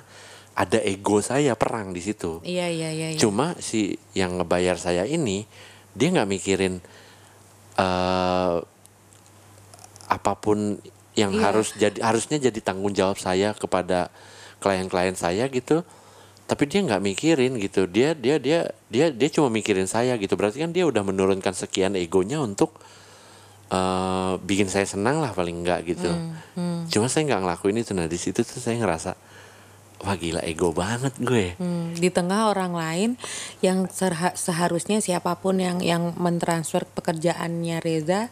Speaker 1: ada ego saya perang di situ.
Speaker 2: Iya iya iya. iya.
Speaker 1: Cuma si yang ngebayar saya ini dia nggak mikirin eh apa pun yang
Speaker 2: Iya.
Speaker 1: harus jadi harusnya jadi tanggung jawab saya kepada klien-klien saya gitu. Tapi dia nggak mikirin gitu. Dia dia dia dia dia cuma mikirin saya gitu. Berarti kan dia udah menurunkan sekian egonya untuk eh bikin saya senang lah paling enggak gitu. Cuma saya nggak ngelakuin itu. Nah di situ tuh saya ngerasa wah gila ego banget gue.
Speaker 2: Hmm, di tengah orang lain yang serha- seharusnya siapa pun yang yang mentransfer pekerjaannya Reza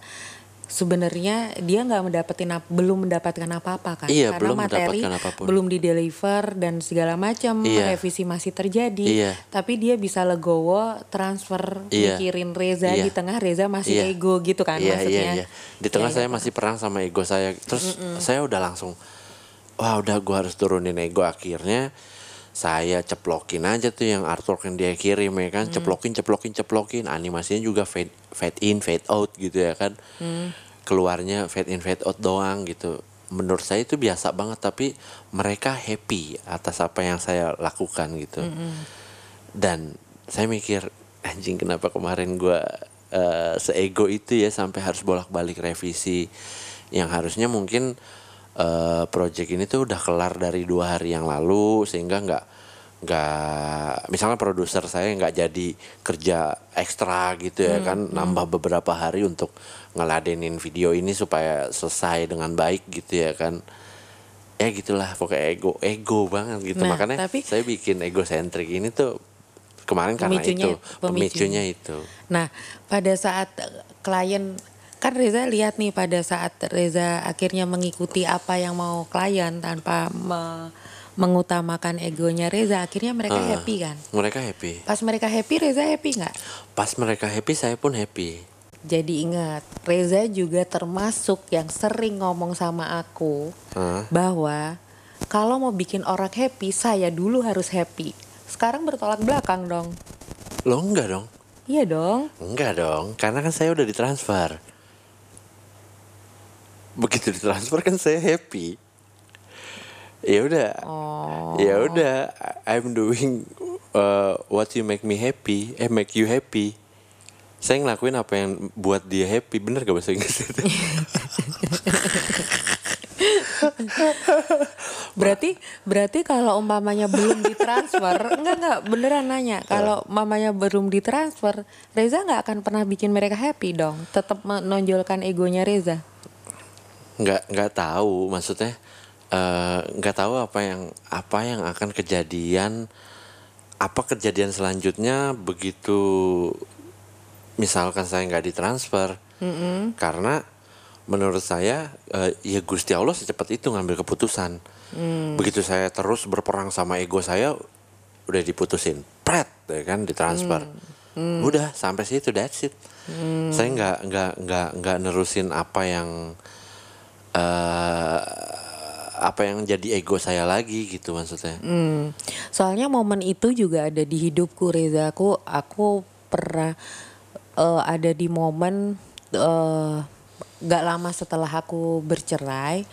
Speaker 2: sebenarnya dia nggak mendapatkan ap- belum mendapatkan apa-apa kan
Speaker 1: Iya,
Speaker 2: karena
Speaker 1: belum
Speaker 2: materi
Speaker 1: apa pun.
Speaker 2: belum di deliver dan segala macam
Speaker 1: Iya.
Speaker 2: revisi masih terjadi
Speaker 1: Iya.
Speaker 2: tapi dia bisa legowo transfer
Speaker 1: Iya.
Speaker 2: mikirin Reza
Speaker 1: Iya.
Speaker 2: di tengah Reza masih
Speaker 1: Iya.
Speaker 2: ego gitu kan
Speaker 1: iya,
Speaker 2: maksudnya
Speaker 1: Iya, iya. Di tengah
Speaker 2: Iya,
Speaker 1: saya
Speaker 2: iya.
Speaker 1: masih perang sama ego saya. Terus saya udah langsung, wah udah gua harus turunin ego. Akhirnya saya ceplokin aja tuh yang artwork yang dia kirim ya kan. Ceplokin, ceplokin, ceplokin. Animasinya juga fade, fade in, fade out gitu ya kan. Keluarnya fade in, fade out doang gitu. Menurut saya itu biasa banget tapi mereka happy atas apa yang saya lakukan gitu dan saya mikir anjing kenapa kemarin gua eh, seego itu ya sampai harus bolak-balik revisi yang harusnya mungkin eh project ini tuh udah kelar dari dua hari yang lalu sehingga nggak nggak misalnya produser saya nggak jadi kerja ekstra gitu ya kan nambah beberapa hari untuk ngeladenin video ini supaya selesai dengan baik gitu ya kan. Ya gitulah pokoknya ego ego banget gitu.
Speaker 2: Nah,
Speaker 1: makanya
Speaker 2: tapi-
Speaker 1: saya bikin egosentrik ini tuh kemarin karena
Speaker 2: Pemicunya-
Speaker 1: itu pemicunya itu.
Speaker 2: Nah, pada saat klien kan Reza lihat nih pada saat Reza akhirnya mengikuti apa yang mau klien tanpa me- mengutamakan egonya Reza, akhirnya mereka
Speaker 1: Ah.
Speaker 2: happy kan?
Speaker 1: mereka happy
Speaker 2: Pas mereka happy, Reza happy nggak?
Speaker 1: pas mereka happy saya pun happy
Speaker 2: Jadi ingat, Reza juga termasuk yang sering ngomong sama aku
Speaker 1: Hah?
Speaker 2: bahwa kalau mau bikin orang happy, saya dulu harus happy. Sekarang bertolak belakang dong.
Speaker 1: lo enggak dong
Speaker 2: Iya dong.
Speaker 1: enggak dong karena kan saya udah ditransfer begitu ditransfer kan saya happy ya udah
Speaker 2: Oh.
Speaker 1: ya udah I'm doing uh, what you make me happy eh make you happy saya ngelakuin apa yang buat dia happy bener gak bahasa Inggris itu
Speaker 2: Berarti berarti kalau umpamanya belum ditransfer, enggak enggak beneran nanya. Kalau umpamanya belum ditransfer, Reza nggak akan pernah bikin mereka happy dong. Tetap menonjolkan egonya Reza.
Speaker 1: Nggak nggak tahu. Maksudnya eh, nggak tahu apa yang apa yang akan kejadian apa kejadian selanjutnya begitu misalkan saya nggak ditransfer. Karena menurut saya eh, ya Gusti Allah secepat itu ngambil keputusan. Begitu saya terus berperang sama ego saya udah diputusin. Pret ya kan ditransfer. Udah sampai situ that's it. Saya nggak nggak nggak nggak nerusin apa yang eh apa yang jadi ego saya lagi gitu maksudnya
Speaker 2: Hmm. Soalnya momen itu juga ada di hidupku Reza. Aku aku pernah eh, ada di momen eh, gak lama setelah aku bercerai.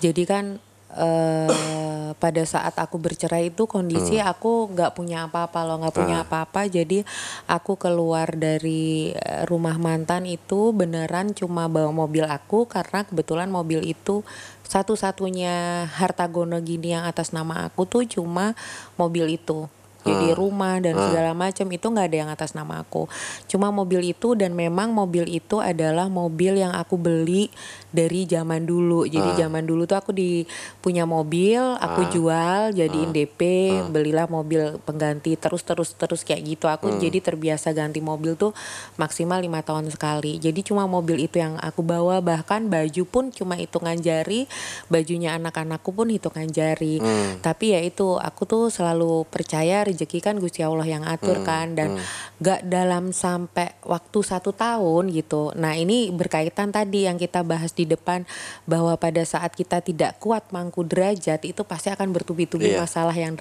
Speaker 2: Jadi kan eh, pada saat aku bercerai itu kondisi aku nggak punya apa-apa loh, nggak punya
Speaker 1: Ah.
Speaker 2: apa-apa. Jadi aku keluar dari eh, rumah mantan itu beneran cuma bawa mobil aku karena kebetulan mobil itu satu-satunya harta gono gini yang atas nama aku tuh cuma mobil itu. Jadi rumah dan segala macam itu nggak ada yang atas nama aku. Cuma mobil itu dan memang mobil itu adalah mobil yang aku beli dari zaman dulu. Jadi zaman dulu tuh aku di punya mobil, aku jual jadiin DP, belilah mobil pengganti terus terus terus kayak gitu. Aku jadi terbiasa ganti mobil tuh maksimal lima tahun sekali. Jadi cuma mobil itu yang aku bawa bahkan baju pun cuma hitungan jari, bajunya anak-anakku pun hitungan jari. Tapi ya itu aku tuh selalu percaya rezeki kan Gusti Allah yang atur kan dan gak dalam sampai waktu satu tahun gitu. Nah ini berkaitan tadi yang kita bahas di depan bahwa pada saat kita tidak kuat mangku derajat itu pasti akan bertubi-tubi
Speaker 1: Iya.
Speaker 2: masalah yang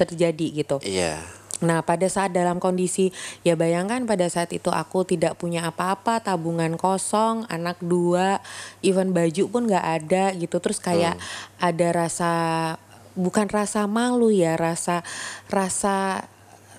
Speaker 2: terjadi gitu.
Speaker 1: iya
Speaker 2: Nah, pada saat dalam kondisi ya bayangkan pada saat itu aku tidak punya apa-apa, tabungan kosong, anak dua, even baju pun nggak ada gitu. Terus kayak ada rasa bukan rasa malu ya rasa rasa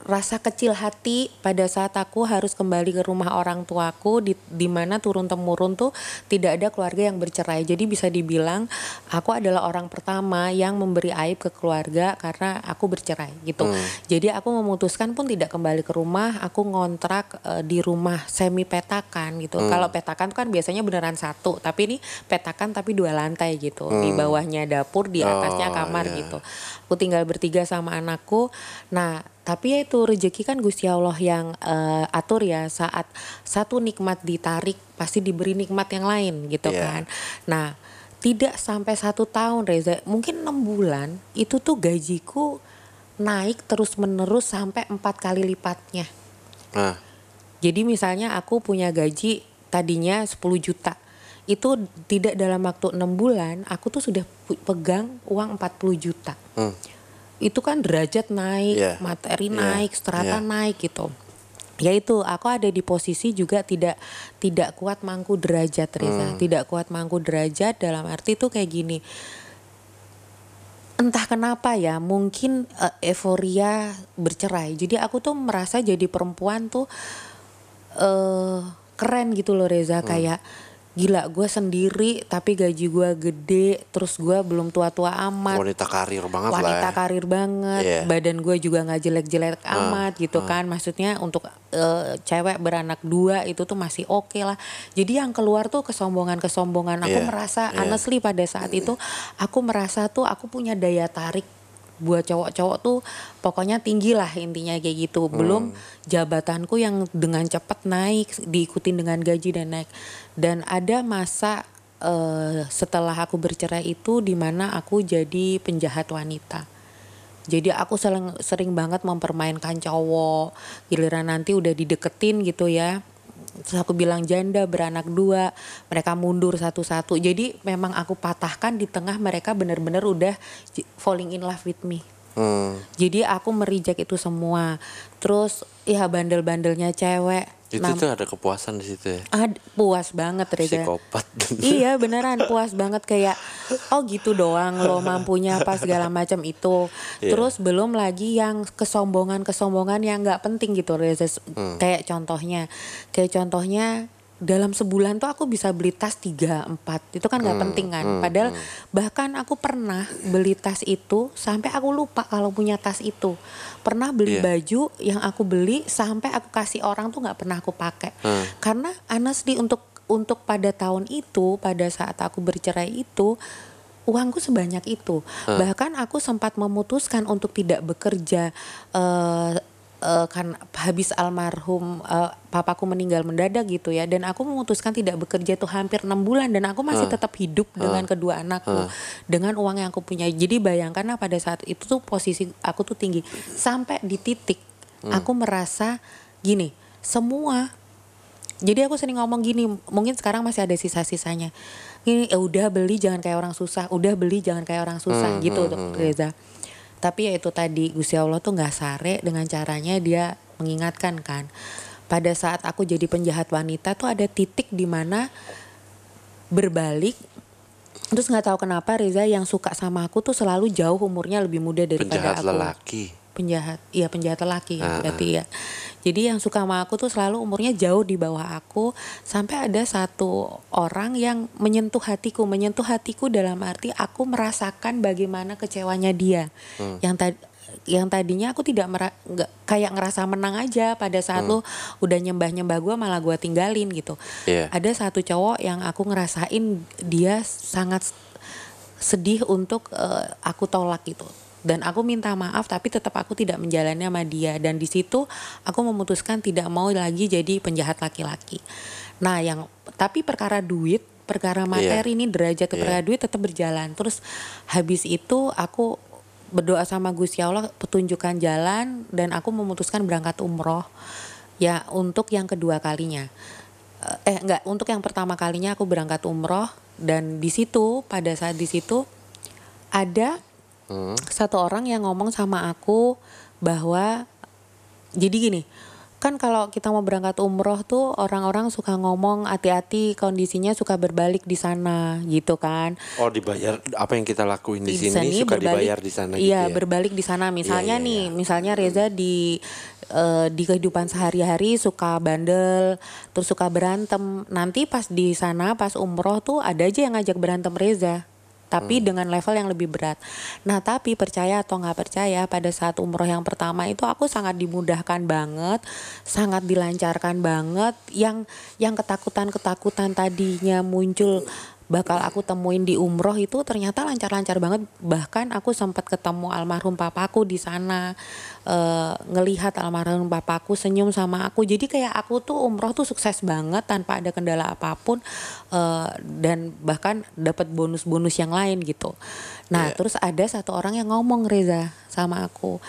Speaker 2: rasa kecil hati pada saat aku harus kembali ke rumah orang tuaku di di mana turun temurun tuh tidak ada keluarga yang bercerai. Jadi bisa dibilang aku adalah orang pertama yang memberi aib ke keluarga karena aku bercerai gitu.
Speaker 1: Hmm.
Speaker 2: Jadi aku memutuskan pun tidak kembali ke rumah, aku ngontrak eh, di rumah semi petakan gitu.
Speaker 1: Hmm.
Speaker 2: Kalau petakan tuh kan biasanya beneran satu, tapi ini petakan tapi dua lantai gitu. Di bawahnya dapur, di atasnya
Speaker 1: Hmm. Oh,
Speaker 2: kamar
Speaker 1: iya.
Speaker 2: gitu. Aku tinggal bertiga sama anakku. Nah, tapi ya itu rezeki kan Gusti Allah yang eh, atur ya saat satu nikmat ditarik pasti diberi nikmat yang lain gitu
Speaker 1: Iya.
Speaker 2: kan. Nah, tidak sampai satu tahun Reza, mungkin enam bulan itu tuh gajiku naik terus menerus sampai empat kali lipatnya.
Speaker 1: Nah,
Speaker 2: Jadi misalnya aku punya gaji tadinya 10 juta. Itu tidak dalam waktu enam bulan aku tuh sudah pegang uang 40 juta.
Speaker 1: hmm.
Speaker 2: Itu kan derajat naik,
Speaker 1: Iya.
Speaker 2: materi
Speaker 1: Iya.
Speaker 2: naik, strata
Speaker 1: Iya.
Speaker 2: naik gitu. Ya itu aku ada di posisi juga tidak tidak kuat mangku derajat Reza,
Speaker 1: Hmm.
Speaker 2: tidak kuat mangku derajat dalam arti tuh kayak gini. Entah kenapa ya, mungkin eh, euforia bercerai. Jadi aku tuh merasa jadi perempuan tuh eh keren gitu loh Reza
Speaker 1: Hmm.
Speaker 2: kayak gila gue sendiri tapi gaji gue gede terus gue belum tua-tua amat
Speaker 1: wanita karir banget
Speaker 2: wanita
Speaker 1: lah. ya.
Speaker 2: karir banget
Speaker 1: Iya.
Speaker 2: badan gue juga nggak jelek-jelek
Speaker 1: Ah,
Speaker 2: amat gitu kan maksudnya untuk eh, cewek beranak dua itu tuh masih oke lah jadi yang keluar tuh kesombongan-kesombongan aku
Speaker 1: Iya,
Speaker 2: merasa
Speaker 1: iya.
Speaker 2: honestly pada saat itu aku merasa tuh aku punya daya tarik buat cowok-cowok tuh pokoknya tinggi lah intinya kayak gitu. Belum jabatanku yang dengan cepat naik diikutin dengan gaji dan naik. Dan ada masa eh, setelah aku bercerai itu di mana aku jadi penjahat wanita. Jadi aku sering sering banget mempermainkan cowok. Giliran nanti udah dideketin gitu ya terus aku bilang janda beranak dua mereka mundur satu-satu. Jadi memang aku patahkan di tengah mereka benar-benar udah falling in love with me.
Speaker 1: Hmm.
Speaker 2: jadi aku merijek itu semua. Terus ya bandel-bandelnya cewek
Speaker 1: Itu tuh ada kepuasan di situ ya.
Speaker 2: Ad- puas banget Reza
Speaker 1: Psikopat.
Speaker 2: iya beneran puas banget kayak oh gitu doang lo mampunya apa segala macam itu
Speaker 1: Iya.
Speaker 2: terus belum lagi yang kesombongan kesombongan yang nggak penting gitu Reza. kayak contohnya kayak contohnya dalam sebulan tuh aku bisa beli tas 3 4 itu kan nggak penting kan padahal bahkan aku pernah beli tas itu sampai aku lupa kalau punya tas itu pernah beli
Speaker 1: Iya.
Speaker 2: baju yang aku beli sampai aku kasih orang tuh nggak pernah aku pakai
Speaker 1: Hmm.
Speaker 2: karena honestly untuk untuk pada tahun itu pada saat aku bercerai itu uangku sebanyak itu bahkan aku sempat memutuskan untuk tidak bekerja eh eh, kan habis almarhum eh, papaku meninggal mendadak gitu ya. Dan aku memutuskan tidak bekerja tuh hampir enam bulan. Dan aku masih tetap hidup dengan kedua anakku dengan uang yang aku punya. Jadi bayangkan lah pada saat itu tuh posisi aku tuh tinggi. Sampai di titik aku merasa gini semua jadi aku sering ngomong gini, mungkin sekarang masih ada sisa-sisanya. Gini, ya udah beli jangan kayak orang susah, udah beli jangan kayak orang susah. Gitu tuh, Reza. Tapi ya itu tadi Gusti Allah tuh nggak sare dengan caranya dia mengingatkan kan. Pada saat aku jadi penjahat wanita tuh ada titik di mana berbalik terus nggak tahu kenapa Reza yang suka sama aku tuh selalu jauh umurnya lebih muda daripada
Speaker 1: Penjahat
Speaker 2: aku
Speaker 1: lelaki.
Speaker 2: penjahat iya penjahat lelaki ya
Speaker 1: Ah,
Speaker 2: berarti ya jadi yang suka sama aku tuh selalu umurnya jauh di bawah aku sampai ada satu orang yang menyentuh hatiku. Menyentuh hatiku dalam arti aku merasakan bagaimana kecewanya dia.
Speaker 1: Hmm.
Speaker 2: yang tadi yang tadinya aku tidak mera- nggak kayak ngerasa menang aja. Pada saat lu udah nyembah nyembah gue malah gue tinggalin gitu.
Speaker 1: Iya.
Speaker 2: ada satu cowok yang aku ngerasain dia sangat sedih untuk eh, aku tolak gitu dan aku minta maaf tapi tetap aku tidak menjalani sama dia. Dan di situ aku memutuskan tidak mau lagi jadi penjahat laki-laki. Nah yang tapi perkara duit perkara materi ini derajat
Speaker 1: Iya.
Speaker 2: perkara duit tetap berjalan. Terus habis itu aku berdoa sama Gusti Allah petunjukkan jalan dan aku memutuskan berangkat umroh. Ya untuk yang kedua kalinya. Eh enggak untuk yang pertama kalinya aku berangkat umroh. Dan di situ pada saat di situ ada
Speaker 1: Hmm.
Speaker 2: satu orang yang ngomong sama aku bahwa jadi gini kan kalau kita mau berangkat umroh tuh orang-orang suka ngomong hati-hati kondisinya suka berbalik di sana gitu kan.
Speaker 1: Oh dibayar apa yang kita lakuin di,
Speaker 2: Di
Speaker 1: sini
Speaker 2: sini
Speaker 1: suka
Speaker 2: berbalik-
Speaker 1: dibayar di sana gitu
Speaker 2: Iya,
Speaker 1: ya.
Speaker 2: berbalik di sana. Misalnya
Speaker 1: iya,
Speaker 2: nih,
Speaker 1: iya.
Speaker 2: misalnya Reza di eh, di kehidupan sehari-hari suka bandel, terus suka berantem. Nanti pas di sana pas umroh tuh ada aja yang ngajak berantem Reza. Tapi
Speaker 1: Hmm.
Speaker 2: dengan level yang lebih berat. Nah, tapi percaya atau nggak percaya, pada saat umroh yang pertama itu aku sangat dimudahkan banget, sangat dilancarkan banget. Yang yang ketakutan-ketakutan tadinya muncul bakal aku temuin di umroh itu ternyata lancar-lancar banget. Bahkan aku sempat ketemu almarhum papaku di sana eh, ngelihat almarhum papaku senyum sama aku. Jadi kayak aku tuh umroh tuh sukses banget tanpa ada kendala apa pun eh, dan bahkan dapat bonus-bonus yang lain gitu. Nah
Speaker 1: Iya.
Speaker 2: terus ada satu orang yang ngomong Reza sama aku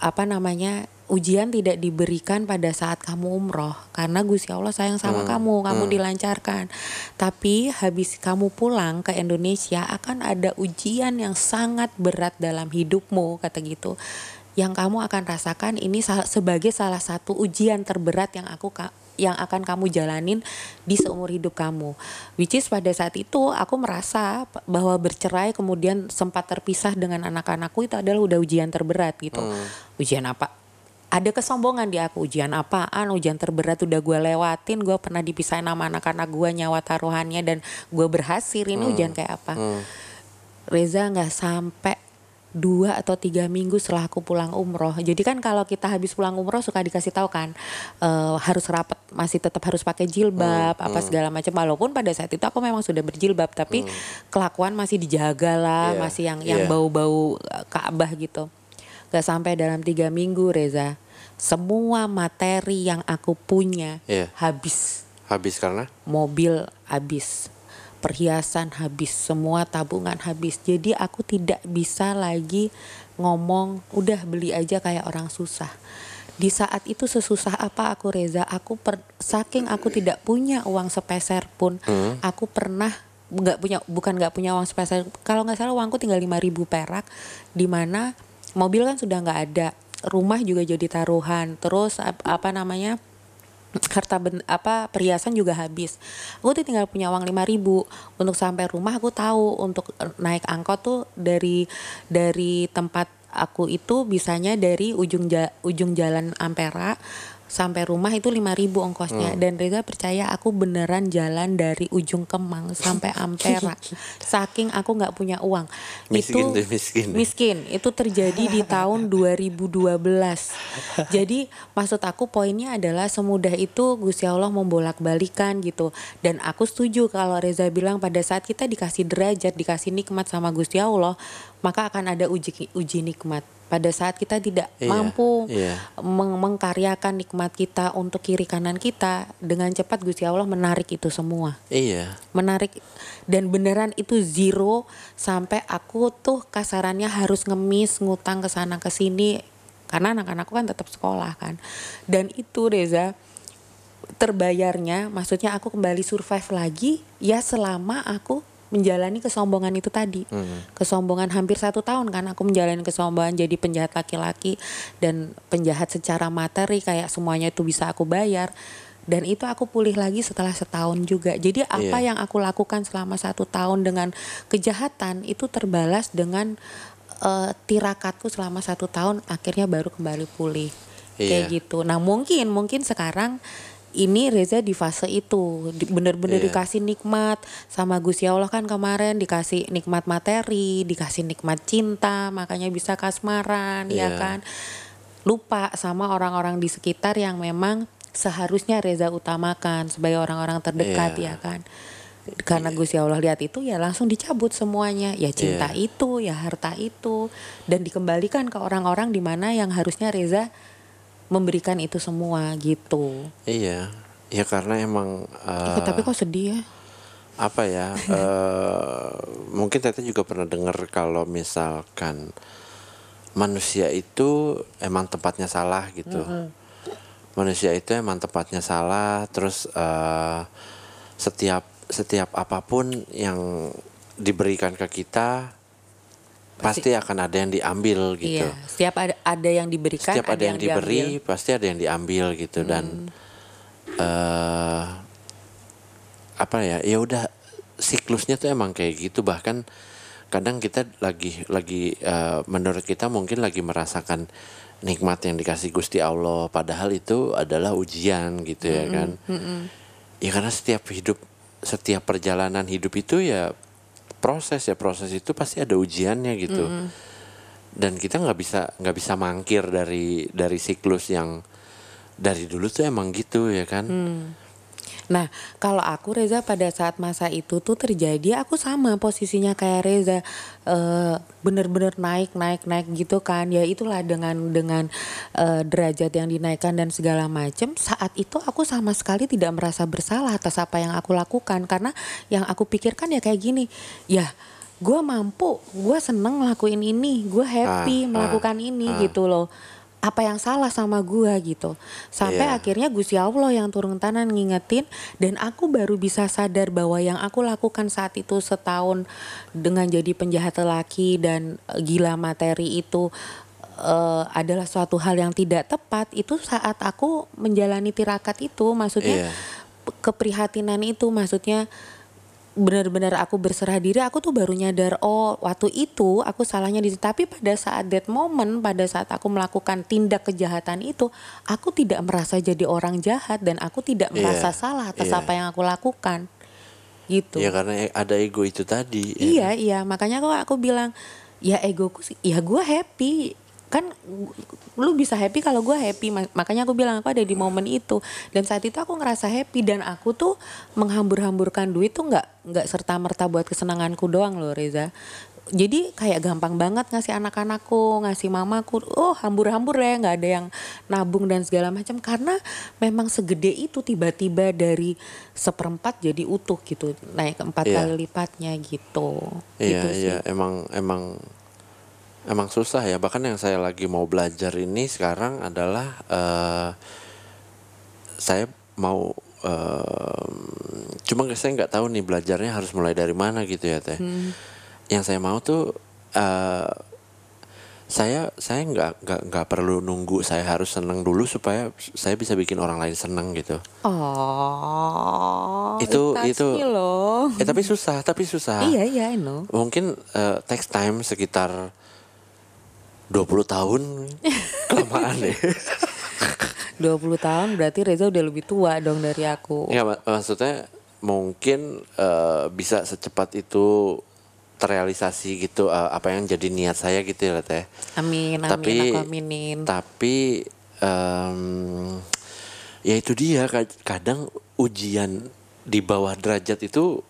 Speaker 2: apa namanya ujian tidak diberikan pada saat kamu umroh. Karena Gusti Allah sayang sama kamu kamu dilancarkan. Tapi habis kamu pulang ke Indonesia akan ada ujian yang sangat berat dalam hidupmu kata gitu yang kamu akan rasakan ini sebagai salah satu ujian terberat yang aku yang akan kamu jalanin di seumur hidup kamu. Which is pada saat itu aku merasa bahwa bercerai kemudian sempat terpisah dengan anak-anakku itu adalah udah ujian terberat gitu. Ujian apa? Ada kesombongan di aku ujian apaan ujian terberat udah gue lewatin gue pernah dipisahin sama anak-anak gue nyawa taruhannya dan gue berhasil ini ujian kayak apa Reza nggak sampai dua atau tiga minggu setelah aku pulang umroh. Jadi kan kalau kita habis pulang umroh suka dikasih tahu kan eh, harus rapat, masih tetap harus pakai jilbab, apa segala macam. Walaupun pada saat itu aku memang sudah berjilbab, tapi kelakuan masih dijaga lah,
Speaker 1: Iya,
Speaker 2: masih yang yang
Speaker 1: iya.
Speaker 2: bau-bau eh, Ka'bah gitu. Gak sampai dalam tiga minggu Reza, semua materi yang aku punya
Speaker 1: Iya.
Speaker 2: habis
Speaker 1: Habis karena
Speaker 2: mobil habis, perhiasan habis, semua tabungan habis. Jadi aku tidak bisa lagi ngomong udah beli aja kayak orang susah. Di saat itu sesusah apa aku Reza, aku per, saking aku tidak punya uang sepeser pun, aku pernah nggak punya bukan nggak punya uang sepeser. Kalau nggak salah uangku tinggal 5000 perak, di mana mobil kan sudah nggak ada, rumah juga jadi taruhan, terus ap- apa namanya? Harta ben, apa perhiasan juga habis. Aku tuh tinggal punya uang 5000 untuk sampai rumah aku tahu untuk naik angkot tuh dari dari tempat aku itu bisanya dari ujung ja- ujung jalan Ampera sampai rumah itu 5000 ongkosnya. Dan Reza percaya aku beneran jalan dari ujung Kemang sampai Ampera. Saking aku nggak punya uang.
Speaker 1: Miskin
Speaker 2: itu
Speaker 1: tuh, miskin.
Speaker 2: miskin. Itu terjadi di tahun 2012 jadi maksud aku poinnya adalah semudah itu Gusti Allah membolak-balikan gitu. Dan aku setuju kalau Reza bilang pada saat kita dikasih derajat dikasih nikmat sama Gusti Allah maka akan ada uji uji nikmat pada saat kita tidak
Speaker 1: Iya,
Speaker 2: mampu
Speaker 1: iya.
Speaker 2: meng- mengkaryakan nikmat kita untuk kiri kanan kita dengan cepat Gusti Allah menarik itu semua
Speaker 1: iya.
Speaker 2: menarik dan beneran itu zero sampai aku tuh kasarannya harus ngemis ngutang ke sana ke sini karena anak-anakku kan tetap sekolah kan dan itu Reza terbayarnya maksudnya aku kembali survive lagi ya selama aku menjalani kesombongan itu tadi. Kesombongan hampir satu tahun kan aku menjalani kesombongan jadi penjahat laki-laki dan penjahat secara materi kayak semuanya itu bisa aku bayar. Dan itu aku pulih lagi setelah setahun juga. Jadi apa
Speaker 1: Iya.
Speaker 2: yang aku lakukan selama satu tahun dengan kejahatan itu terbalas dengan eh, tirakatku selama satu tahun akhirnya baru kembali pulih. Kayak
Speaker 1: Iya.
Speaker 2: gitu. Nah mungkin mungkin sekarang ini Reza di fase itu bener-bener
Speaker 1: Iya.
Speaker 2: dikasih nikmat sama Gusti Allah kan kemarin dikasih nikmat materi dikasih nikmat cinta makanya bisa kasmaran ya
Speaker 1: Iya.
Speaker 2: kan lupa sama orang-orang di sekitar yang memang seharusnya Reza utamakan sebagai orang-orang terdekat
Speaker 1: Iya.
Speaker 2: ya kan karena Gusti Allah lihat itu ya langsung dicabut semuanya ya cinta
Speaker 1: Iya.
Speaker 2: itu ya harta itu dan dikembalikan ke orang-orang di mana yang harusnya Reza memberikan itu semua gitu.
Speaker 1: Iya. Ya karena emang eh,
Speaker 2: Eh, tapi kok sedih ya?
Speaker 1: Apa ya eh, mungkin Tete juga pernah dengar kalau misalkan manusia itu emang tempatnya salah gitu. Manusia itu emang tempatnya salah terus eh, setiap setiap apa pun yang diberikan ke kita pasti akan ada yang diambil gitu.
Speaker 2: Iya, setiap ada ada yang diberikan,
Speaker 1: Setiap ada, yang, diberi
Speaker 2: diambil.
Speaker 1: pasti ada yang diambil gitu dan eh apa ya? Ya udah siklusnya tuh emang kayak gitu bahkan kadang kita lagi lagi eh, menurut kita mungkin lagi merasakan nikmat yang dikasih Gusti Allah padahal itu adalah ujian gitu ya kan. Ya karena setiap hidup setiap perjalanan hidup itu ya proses ya proses itu pasti ada ujiannya gitu. Dan kita nggak bisa nggak bisa mangkir dari dari siklus yang dari dulu tuh emang gitu ya kan
Speaker 2: Nah, kalau aku Reza pada saat masa itu tuh terjadi, aku sama posisinya kayak Reza, eh, bener-bener naik, naik, naik gitu kan. Ya itulah dengan dengan eh, derajat yang dinaikkan dan segala macam. Saat itu aku sama sekali tidak merasa bersalah atas apa yang aku lakukan karena yang aku pikirkan ya kayak gini, ya gue mampu, gue seneng ngelakuin ini, gue happy
Speaker 1: Ah, ah,
Speaker 2: melakukan ini
Speaker 1: ah.
Speaker 2: gitu loh apa yang salah sama gua gitu sampai
Speaker 1: Iya.
Speaker 2: akhirnya Gusti Allah yang turun tangan ngingetin dan aku baru bisa sadar bahwa yang aku lakukan saat itu setahun dengan jadi penjahat lelaki dan eh, gila materi itu eh, adalah suatu hal yang tidak tepat itu saat aku menjalani tirakat itu maksudnya p- keprihatinan itu maksudnya benar-benar aku berserah diri aku tuh baru nyadar oh waktu itu aku salahnya di tapi pada saat that moment pada saat aku melakukan tindak kejahatan itu aku tidak merasa jadi orang jahat dan aku tidak
Speaker 1: Iya,
Speaker 2: merasa salah atas
Speaker 1: iya.
Speaker 2: apa yang aku lakukan. Gitu.
Speaker 1: Ya karena e- ada ego itu tadi ya
Speaker 2: iya iya. Makanya kok aku bilang ya egoku sih ya gue happy kan lu bisa happy kalau gue happy. Ma- makanya aku bilang aku ada di momen itu. Dan saat itu aku ngerasa happy dan aku tuh menghambur-hamburkan duit tuh nggak nggak serta merta buat kesenanganku doang loh Reza. Jadi kayak gampang banget ngasih anak-anakku ngasih mamaku. Oh hambur-hambur ya nggak ada yang nabung dan segala macam. Karena memang segede itu tiba-tiba dari seperempat jadi utuh gitu. Naik empat
Speaker 1: Iya.
Speaker 2: kali lipatnya gitu.
Speaker 1: Iya,
Speaker 2: gitu sih.
Speaker 1: Iya, emang emang emang susah ya. Bahkan yang saya lagi mau belajar ini sekarang adalah eh saya mau em, cuma saya nggak tahu nih belajarnya harus mulai dari mana gitu ya teh.
Speaker 2: Hmm.
Speaker 1: Yang saya mau tuh eh saya saya nggak nggak nggak perlu nunggu saya harus seneng dulu supaya saya bisa bikin orang lain seneng gitu.
Speaker 2: Oh,
Speaker 1: Itu- itu-
Speaker 2: loh.
Speaker 1: Eh tapi susah, tapi susah.
Speaker 2: Iya iya, I know.
Speaker 1: mungkin eh, takes time sekitar 20 tahun kelamaan ya.
Speaker 2: 20 tahun berarti Reza udah lebih tua dong dari aku.
Speaker 1: Nggak, mak- maksudnya mungkin eh, bisa secepat itu terrealisasi gitu eh, apa yang jadi niat saya gitu ya teh.
Speaker 2: Amin, amin,
Speaker 1: Tapi-
Speaker 2: aku aminin.
Speaker 1: Tapi em, ya itu dia ka- kadang ujian di bawah derajat itu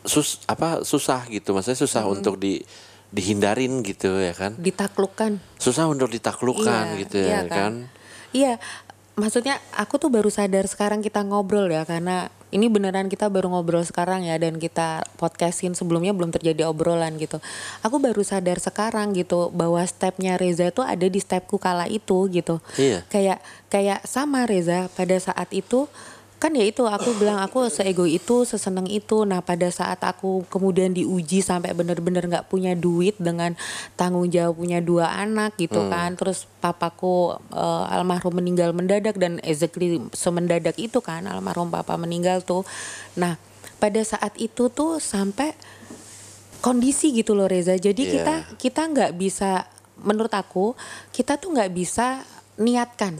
Speaker 1: sus apa susah gitu maksudnya susah
Speaker 2: Hmm.
Speaker 1: untuk di dihindarin gitu ya kan
Speaker 2: Ditaklukkan.
Speaker 1: susah untuk ditaklukkan
Speaker 2: Iya,
Speaker 1: gitu
Speaker 2: iya
Speaker 1: ya kan,
Speaker 2: Iya, maksudnya aku tuh baru sadar sekarang kita ngobrol ya karena ini beneran kita baru ngobrol sekarang ya dan kita podcastin sebelumnya belum terjadi obrolan gitu. Aku baru sadar sekarang gitu bahwa stepnya Reza tuh ada di stepku kala itu gitu.
Speaker 1: Iya.
Speaker 2: Kayak kayak sama Reza pada saat itu kan ya itu aku bilang aku seego itu seseneng itu. Nah pada saat aku kemudian diuji sampai bener-bener nggak punya duit dengan tanggung jawab punya dua anak gitu kan terus papaku eh, almarhum meninggal mendadak dan exactly semendadak itu kan almarhum papa meninggal tuh. Nah pada saat itu tuh sampai kondisi gitu loh Reza. Jadi
Speaker 1: Iya.
Speaker 2: kita kita nggak bisa menurut aku kita tuh nggak bisa niatkan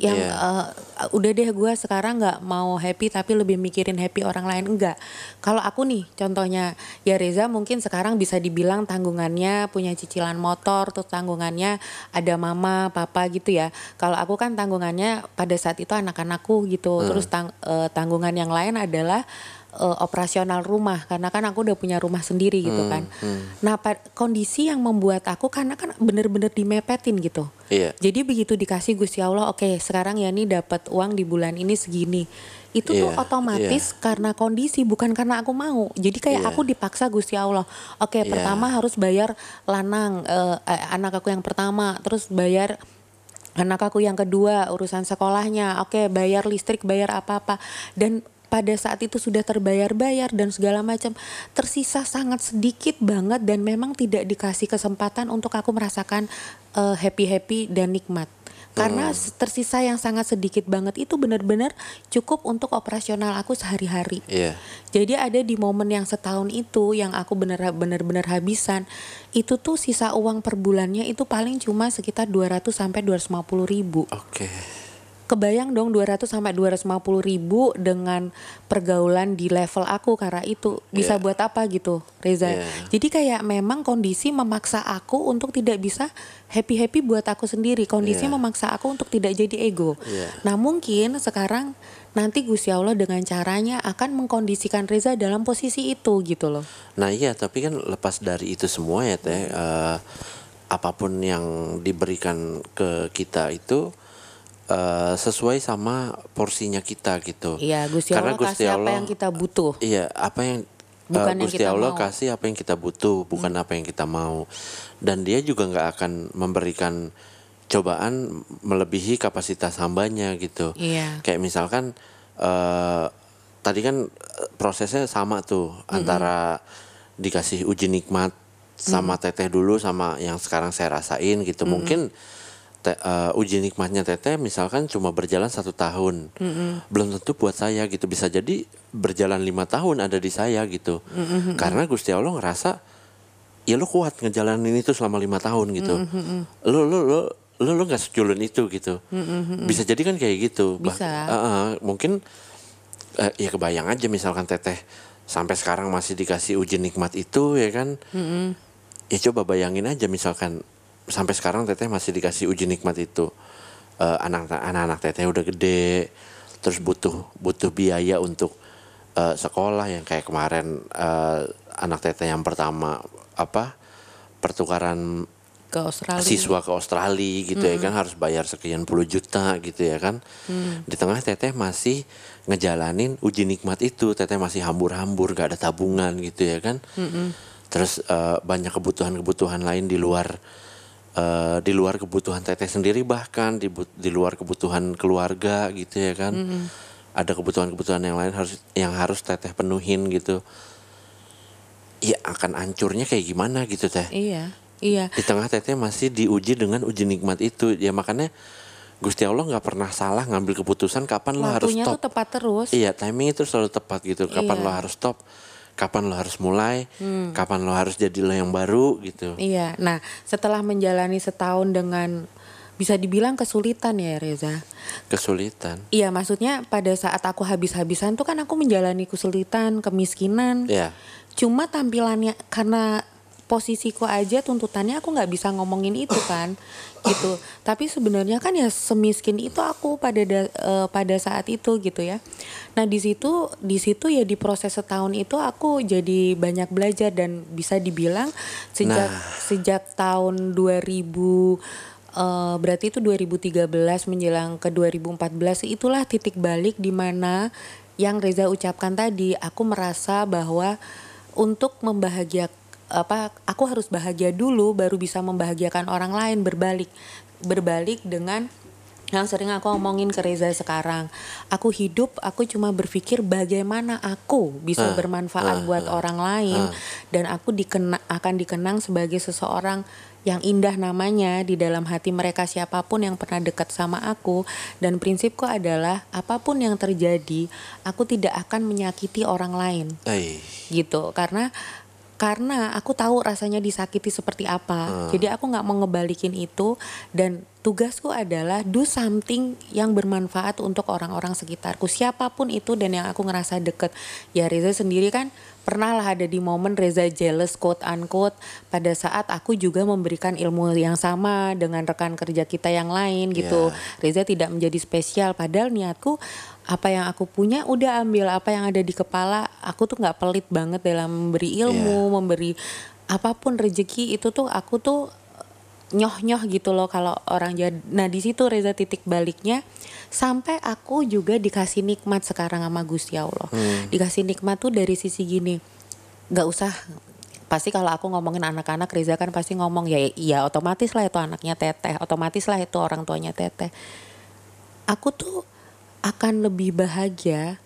Speaker 2: yang
Speaker 1: Iya.
Speaker 2: eh, udah deh gue sekarang nggak mau happy tapi lebih mikirin happy orang lain enggak. Kalau aku nih contohnya ya Reza mungkin sekarang bisa dibilang tanggungannya punya cicilan motor terus tanggungannya ada mama papa gitu ya. Kalau aku kan tanggungannya pada saat itu anak-anakku gitu. Terus tang- eh, tanggungan yang lain adalah eh, operasional rumah karena kan aku udah punya rumah sendiri gitu kan nah pa- kondisi yang membuat aku karena kan bener-bener dimepetin gitu
Speaker 1: Iya.
Speaker 2: jadi begitu dikasih Gusti Allah, oke sekarang ya nih dapat uang di bulan ini segini. Itu tuh
Speaker 1: Iya,
Speaker 2: otomatis karena kondisi bukan karena aku mau. Jadi kayak
Speaker 1: Iya.
Speaker 2: aku dipaksa Gusti Allah. Oke,
Speaker 1: Iya.
Speaker 2: pertama harus bayar lanang eh, eh, anak aku yang pertama, terus bayar anak aku yang kedua urusan sekolahnya. Oke, bayar listrik, bayar apa-apa. Dan pada saat itu sudah terbayar-bayar dan segala macam tersisa sangat sedikit banget dan memang tidak dikasih kesempatan untuk aku merasakan uh, happy-happy dan nikmat karena
Speaker 1: Hmm.
Speaker 2: tersisa yang sangat sedikit banget itu benar-benar cukup untuk operasional aku sehari-hari.
Speaker 1: Iya.
Speaker 2: Jadi ada di momen yang setahun itu yang aku benar-benar habisan itu tuh sisa uang per bulannya itu paling cuma sekitar 200 sampai 250 ribu.
Speaker 1: Oke.
Speaker 2: Kebayang dong 200 sampai 250 ribu dengan pergaulan di level aku karena itu bisa
Speaker 1: Iya.
Speaker 2: buat apa gitu Reza.
Speaker 1: Iya.
Speaker 2: Jadi kayak memang kondisi memaksa aku untuk tidak bisa happy-happy buat aku sendiri. Kondisi
Speaker 1: Iya.
Speaker 2: memaksa aku untuk tidak jadi ego.
Speaker 1: Iya.
Speaker 2: Nah mungkin sekarang nanti Gusti Allah dengan caranya akan mengkondisikan Reza dalam posisi itu gitu loh.
Speaker 1: Nah iya tapi kan lepas dari itu semua ya teh eh, apa pun yang diberikan ke kita itu eh, sesuai sama porsinya kita gitu.
Speaker 2: Iya Gusti
Speaker 1: Karena
Speaker 2: Allah
Speaker 1: Gusti
Speaker 2: kasih apa
Speaker 1: Allah-
Speaker 2: yang kita butuh.
Speaker 1: Iya apa yang eh,
Speaker 2: Bukan yang
Speaker 1: Gusti
Speaker 2: kita
Speaker 1: Allah
Speaker 2: mau. Hmm.
Speaker 1: kasih apa yang kita butuh bukan apa yang kita mau dan Dia juga nggak akan memberikan cobaan melebihi kapasitas hambanya gitu.
Speaker 2: Iya.
Speaker 1: Kayak misalkan eh tadi kan prosesnya sama tuh antara dikasih uji nikmat sama teteh dulu sama yang sekarang saya rasain gitu. Mungkin te- eh, uji nikmatnya teteh misalkan cuma berjalan satu tahun, belum tentu buat saya gitu. Bisa jadi berjalan lima tahun ada di saya gitu. Karena Gusti Allah ngerasa ya lo kuat ngejalanin itu selama lima tahun gitu. Lo lo lo lo lo nggak seculun itu gitu. Bisa jadi kan kayak gitu. Bah-
Speaker 2: Bisa.
Speaker 1: eh, eh, mungkin eh, ya kebayang aja misalkan teteh sampai sekarang masih dikasih uji nikmat itu ya kan. Ya coba bayangin aja misalkan sampai sekarang teteh masih dikasih uji nikmat itu. Eh, anak anak-anak teteh udah gede, terus butuh butuh biaya untuk eh, sekolah yang kayak kemarin eh, anak teteh yang pertama apa pertukaran
Speaker 2: Ke Australia.
Speaker 1: siswa ke Australia gitu ya kan harus bayar sekian puluh juta gitu ya kan. Di tengah teteh masih ngejalanin uji nikmat itu teteh masih hambur-hambur gak ada tabungan gitu ya kan. Terus eh, banyak kebutuhan-kebutuhan lain di luar eh, di luar kebutuhan teteh sendiri bahkan di di luar kebutuhan keluarga gitu ya kan. Ada kebutuhan-kebutuhan yang lain harus yang harus teteh penuhin gitu. Ya akan hancurnya kayak gimana gitu teh.
Speaker 2: Iya, iya.
Speaker 1: di tengah teteh masih diuji dengan uji nikmat itu. Ya makanya Gusti Allah nggak pernah salah ngambil keputusan kapan lo harus
Speaker 2: Waktunya
Speaker 1: stop.
Speaker 2: tuh tepat terus.
Speaker 1: iya timing itu selalu tepat gitu. Kapan
Speaker 2: Iya.
Speaker 1: lo harus stop kapan lo harus mulai kapan lo harus jadi lo yang baru gitu
Speaker 2: Iya. Nah, setelah menjalani setahun dengan bisa dibilang kesulitan ya Reza.
Speaker 1: kesulitan
Speaker 2: Iya, maksudnya pada saat aku habis-habisan tuh kan aku menjalani kesulitan, kemiskinan.
Speaker 1: ya
Speaker 2: Cuma tampilannya karena posisiku aja tuntutannya aku nggak bisa ngomongin itu kan gitu tapi sebenarnya kan ya semiskin itu aku pada da- eh, pada saat itu gitu ya nah di situ di situ ya di proses setahun itu aku jadi banyak belajar dan bisa dibilang sejak
Speaker 1: Nah.
Speaker 2: sejak tahun 2000 eh, berarti itu 2013 menjelang ke 2014 itulah titik balik di mana yang Reza ucapkan tadi aku merasa bahwa untuk membahagiakan apa aku harus bahagia dulu baru bisa membahagiakan orang lain berbalik berbalik dengan yang sering aku omongin ke Reza sekarang. Aku hidup aku cuma berpikir bagaimana aku bisa
Speaker 1: Ah,
Speaker 2: bermanfaat
Speaker 1: ah,
Speaker 2: buat
Speaker 1: ah,
Speaker 2: orang lain.
Speaker 1: ah.
Speaker 2: dan aku dikena, akan dikenang sebagai seseorang yang indah namanya di dalam hati mereka siapa pun yang pernah dekat sama aku. Dan prinsipku adalah apa pun yang terjadi aku tidak akan menyakiti orang lain.
Speaker 1: Eh
Speaker 2: gitu. Karena karena aku tahu rasanya disakiti seperti apa. Jadi aku nggak mau ngebalikin itu dan tugasku adalah do something yang bermanfaat untuk orang-orang sekitarku. Siapa pun itu dan yang aku ngerasa deket. Ya Reza sendiri kan pernah lah ada di momen Reza jealous quote unquote pada saat aku juga memberikan ilmu yang sama dengan rekan kerja kita yang lain gitu. Reza tidak menjadi spesial. Padahal niatku apa yang aku punya udah ambil apa yang ada di kepala aku tuh nggak pelit banget dalam memberi ilmu memberi apa pun rezeki itu tuh aku tuh nyoh nyoh gitu loh kalau orang jadi nah di situ Reza titik baliknya. Sampai aku juga dikasih nikmat sekarang sama Gusti Allah. Dikasih nikmat tuh dari sisi gini nggak usah pasti kalau aku ngomongin anak-anak Reza kan pasti ngomong ya iya otomatis lah itu anaknya teteh otomatis lah itu orang tuanya teteh. Aku tuh akan lebih bahagia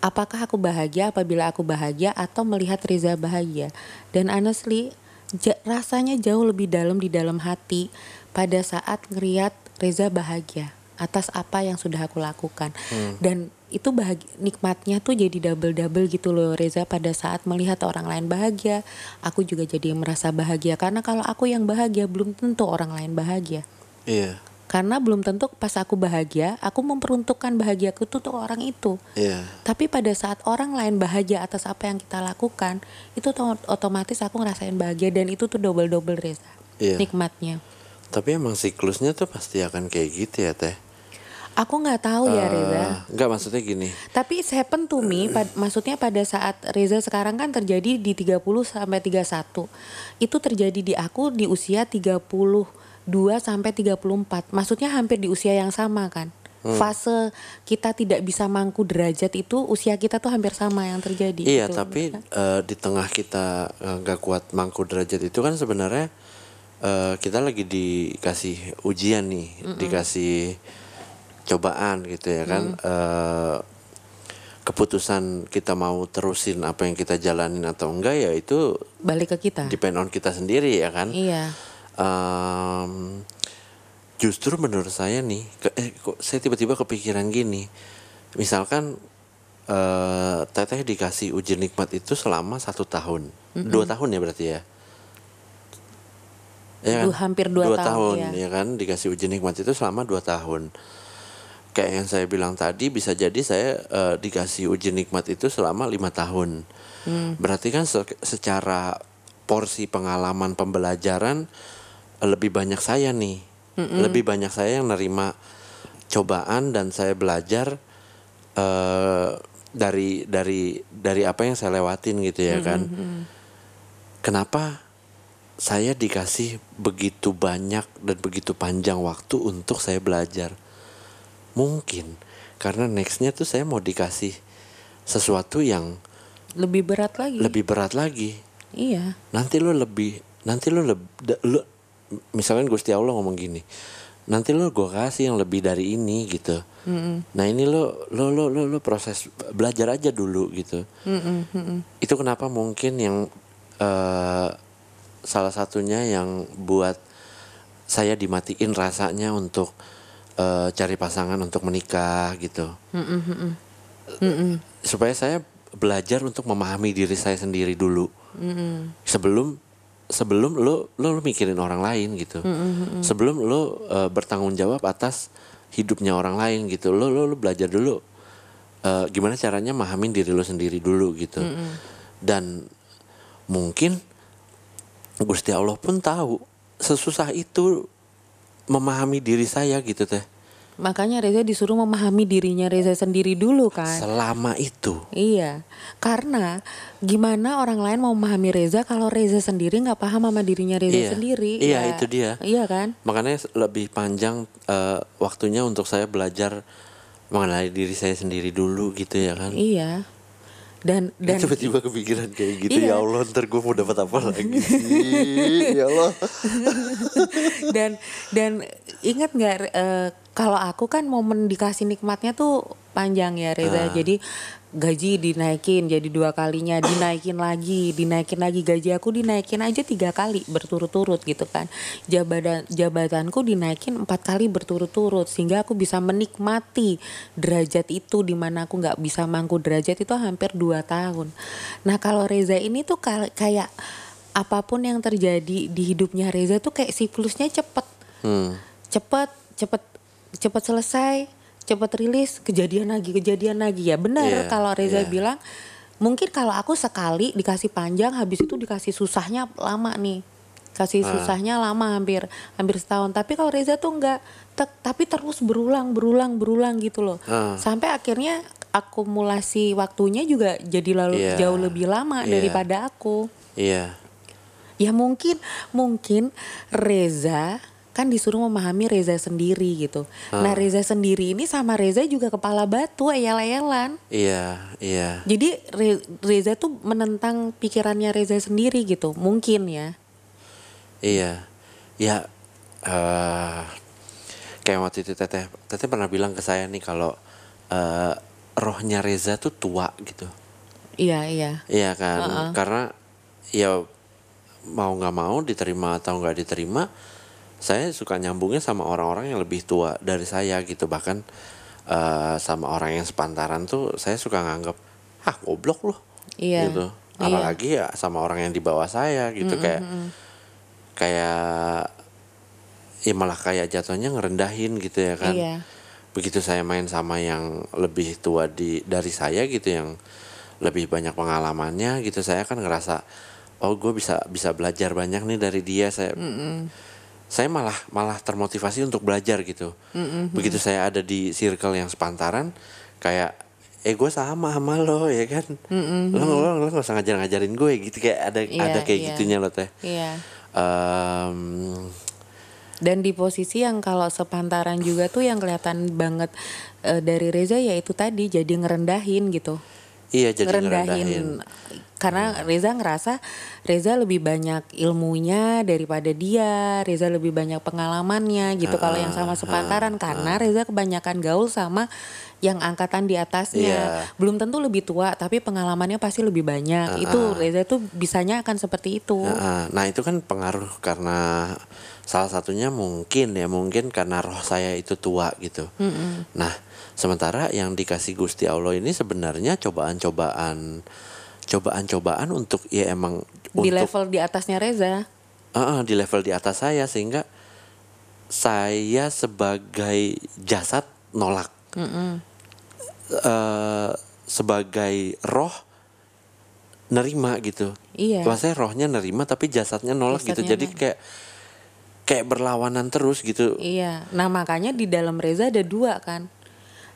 Speaker 2: apakah aku bahagia apabila aku bahagia atau melihat Reza bahagia. Dan honestly ja- rasanya jauh lebih dalam di dalam hati pada saat ngeliat Reza bahagia atas apa yang sudah aku lakukan. Dan itu bahagia nikmatnya tuh jadi double double gitu loh Reza pada saat melihat orang lain bahagia aku juga jadi merasa bahagia. Karena kalau aku yang bahagia belum tentu orang lain bahagia.
Speaker 1: Iya.
Speaker 2: Karena belum tentu pas aku bahagia aku memperuntukkan bahagiaku tuh untuk orang itu
Speaker 1: Iya.
Speaker 2: tapi pada saat orang lain bahagia atas apa yang kita lakukan itu otomatis aku ngerasain bahagia dan itu tuh double double Reza
Speaker 1: Iya.
Speaker 2: nikmatnya
Speaker 1: Tapi emang siklusnya tuh pasti akan kayak gitu ya teh.
Speaker 2: aku nggak tahu ya Reza
Speaker 1: Eh, enggak maksudnya gini.
Speaker 2: Tapi it's happen to me, pad- maksudnya pada saat Reza sekarang kan terjadi di 30 sampai 31. Itu terjadi di aku di usia 32 sampai 34. Maksudnya hampir di usia yang sama kan. Fase kita tidak bisa mangku derajat itu usia kita tuh hampir sama yang terjadi.
Speaker 1: Iya,
Speaker 2: gitu.
Speaker 1: tapi eh, di tengah kita eh, nggak kuat mangku derajat itu kan sebenarnya eh, kita lagi dikasih ujian nih, dikasih cobaan gitu ya kan. Eh, keputusan kita mau terusin apa yang kita jalanin atau enggak ya itu
Speaker 2: balik ke kita.
Speaker 1: depend on kita sendiri ya kan.
Speaker 2: Iya.
Speaker 1: Em, justru menurut saya nih, ke- eh, kok saya tiba-tiba kepikiran gini, misalkan eh, teteh dikasih uji nikmat itu selama satu tahun, dua tahun ya berarti ya, ya
Speaker 2: Du- hampir dua tahun,
Speaker 1: tahun,
Speaker 2: ya.
Speaker 1: ya kan dikasih uji nikmat itu selama dua tahun. Kayak yang saya bilang tadi bisa jadi saya eh, dikasih uji nikmat itu selama lima tahun.
Speaker 2: Hmm.
Speaker 1: Berarti kan se- secara porsi pengalaman pembelajaran lebih banyak saya nih, lebih banyak saya yang nerima cobaan dan saya belajar eh, dari dari dari apa yang saya lewatin gitu ya kan. Kenapa saya dikasih begitu banyak dan begitu panjang waktu untuk saya belajar? Mungkin karena nextnya tuh saya mau dikasih sesuatu yang
Speaker 2: Lebih berat lagi.
Speaker 1: lebih berat lagi.
Speaker 2: Iya.
Speaker 1: Nanti lo lebih, nanti lo lebih, lo, misalkan Gusti Allah ngomong gini, nanti lo gue kasih yang lebih dari ini gitu. Nah ini lo, lo, lo, lo, lo proses belajar aja dulu gitu. Itu kenapa mungkin yang eh, salah satunya yang buat saya dimatiin rasanya untuk eh, cari pasangan untuk menikah gitu. Supaya saya belajar untuk memahami diri saya sendiri dulu. Sebelum sebelum lo, lo lo mikirin orang lain gitu. Sebelum lo eh, bertanggung jawab atas hidupnya orang lain gitu. Lo lo, lo belajar dulu eh, gimana caranya memahamin diri lo sendiri dulu gitu. Dan mungkin Gusti Allah pun tahu sesusah itu memahami diri saya gitu teh.
Speaker 2: Makanya Reza disuruh memahami dirinya Reza sendiri dulu kan.
Speaker 1: Selama itu.
Speaker 2: Iya, karena gimana orang lain mau memahami Reza kalau Reza sendiri nggak paham sama dirinya Reza
Speaker 1: Iya.
Speaker 2: sendiri?
Speaker 1: Iya,
Speaker 2: Ya,
Speaker 1: itu dia.
Speaker 2: Iya kan?
Speaker 1: Makanya lebih panjang eh, waktunya untuk saya belajar mengenali diri saya sendiri dulu gitu ya kan.
Speaker 2: Iya. Dan dan
Speaker 1: Tiba-tiba kepikiran kayak gitu
Speaker 2: Iya.
Speaker 1: ya Allah ntar gue mau dapat apa lagi sih ya Allah.
Speaker 2: dan dan ingat nggak eh, kalau aku kan momen dikasih nikmatnya tuh panjang ya Reza.
Speaker 1: Ah.
Speaker 2: Jadi gaji dinaikin jadi dua kalinya dinaikin lagi dinaikin lagi. Gaji aku dinaikin aja tiga kali berturut-turut gitu kan. Jabatan jabatanku dinaikin empat kali berturut-turut sehingga aku bisa menikmati derajat itu di mana aku nggak bisa mangku derajat itu hampir dua tahun. Nah kalau Reza ini tuh kayak apa pun yang terjadi di hidupnya Reza tuh kayak siklusnya cepet.
Speaker 1: Hmm.
Speaker 2: cepet cepet cepet selesai cepet rilis kejadian lagi kejadian lagi ya benar
Speaker 1: Iya,
Speaker 2: kalau Reza
Speaker 1: iya.
Speaker 2: bilang mungkin kalau aku sekali dikasih panjang habis itu dikasih susahnya lama nih kasih
Speaker 1: Ah.
Speaker 2: susahnya lama hampir hampir setahun tapi kalau Reza tuh enggak Tek- tapi terus berulang berulang berulang gitu loh
Speaker 1: Ah.
Speaker 2: sampai akhirnya akumulasi waktunya juga jadi lalu
Speaker 1: Iya,
Speaker 2: jauh lebih lama
Speaker 1: iya.
Speaker 2: daripada aku
Speaker 1: Iya.
Speaker 2: Ya mungkin mungkin Reza kan disuruh memahami Reza sendiri gitu. Nah Reza sendiri ini sama Reza juga kepala batu ayal-ayalan.
Speaker 1: Iya, iya.
Speaker 2: Jadi Re- Reza tuh menentang pikirannya Reza sendiri gitu. Mungkin ya.
Speaker 1: Iya. Ya eh kayak waktu itu Teteh Teteh pernah bilang ke saya nih kalau eh rohnya Reza tuh tua gitu
Speaker 2: Iya iya.
Speaker 1: Iya kan, karena ya mau nggak mau diterima atau nggak diterima, saya suka nyambungnya sama orang-orang yang lebih tua dari saya gitu bahkan eh, sama orang yang sepantaran tuh saya suka nganggap, ah goblok loh,
Speaker 2: Iya.
Speaker 1: gitu.
Speaker 2: Iya.
Speaker 1: Apalagi ya sama orang yang di bawah saya gitu kayak kayak ya malah kayak jatuhnya ngerendahin gitu ya kan
Speaker 2: Iya.
Speaker 1: begitu saya main sama yang lebih tua di dari saya gitu yang lebih banyak pengalamannya gitu saya kan ngerasa oh gue bisa bisa belajar banyak nih dari dia saya saya malah malah termotivasi untuk belajar gitu begitu saya ada di circle yang sepantaran kayak eh gue sama sama lo ya kan lo lo lo gak usah ngajar ngajarin gue gitu kayak ada
Speaker 2: Iya,
Speaker 1: ada kayak
Speaker 2: iya.
Speaker 1: gitunya lo teh
Speaker 2: Iya.
Speaker 1: Em,
Speaker 2: Dan di posisi yang kalau sepantaran juga tuh yang kelihatan banget eh, dari Reza ya itu tadi jadi ngerendahin gitu.
Speaker 1: Iya jadi
Speaker 2: ngerendahin.
Speaker 1: ngerendahin
Speaker 2: Karena Reza ngerasa Reza lebih banyak ilmunya daripada dia, Reza lebih banyak pengalamannya gitu kalau yang sama sepantaran karena Reza kebanyakan gaul sama yang angkatan di atasnya.
Speaker 1: Iya.
Speaker 2: Belum tentu lebih tua, tapi pengalamannya pasti lebih banyak. Itu Reza tuh bisanya akan seperti itu.
Speaker 1: Nah, nah itu kan pengaruh karena salah satunya mungkin ya mungkin karena roh saya itu tua gitu. Nah sementara yang dikasih Gusti Allah ini sebenarnya cobaan-cobaan cobaan-cobaan untuk ya emang
Speaker 2: Di
Speaker 1: untuk
Speaker 2: level di atasnya Reza.
Speaker 1: Ah, ah, di level di atas saya sehingga saya sebagai jasad nolak Eh, sebagai roh nerima gitu.
Speaker 2: Iya.
Speaker 1: Maksudnya rohnya nerima tapi jasadnya nolak gitu.
Speaker 2: Jasadnya
Speaker 1: Jadi
Speaker 2: nolak.
Speaker 1: kayak kayak berlawanan terus gitu.
Speaker 2: Iya, nah makanya di dalam Reza ada dua kan.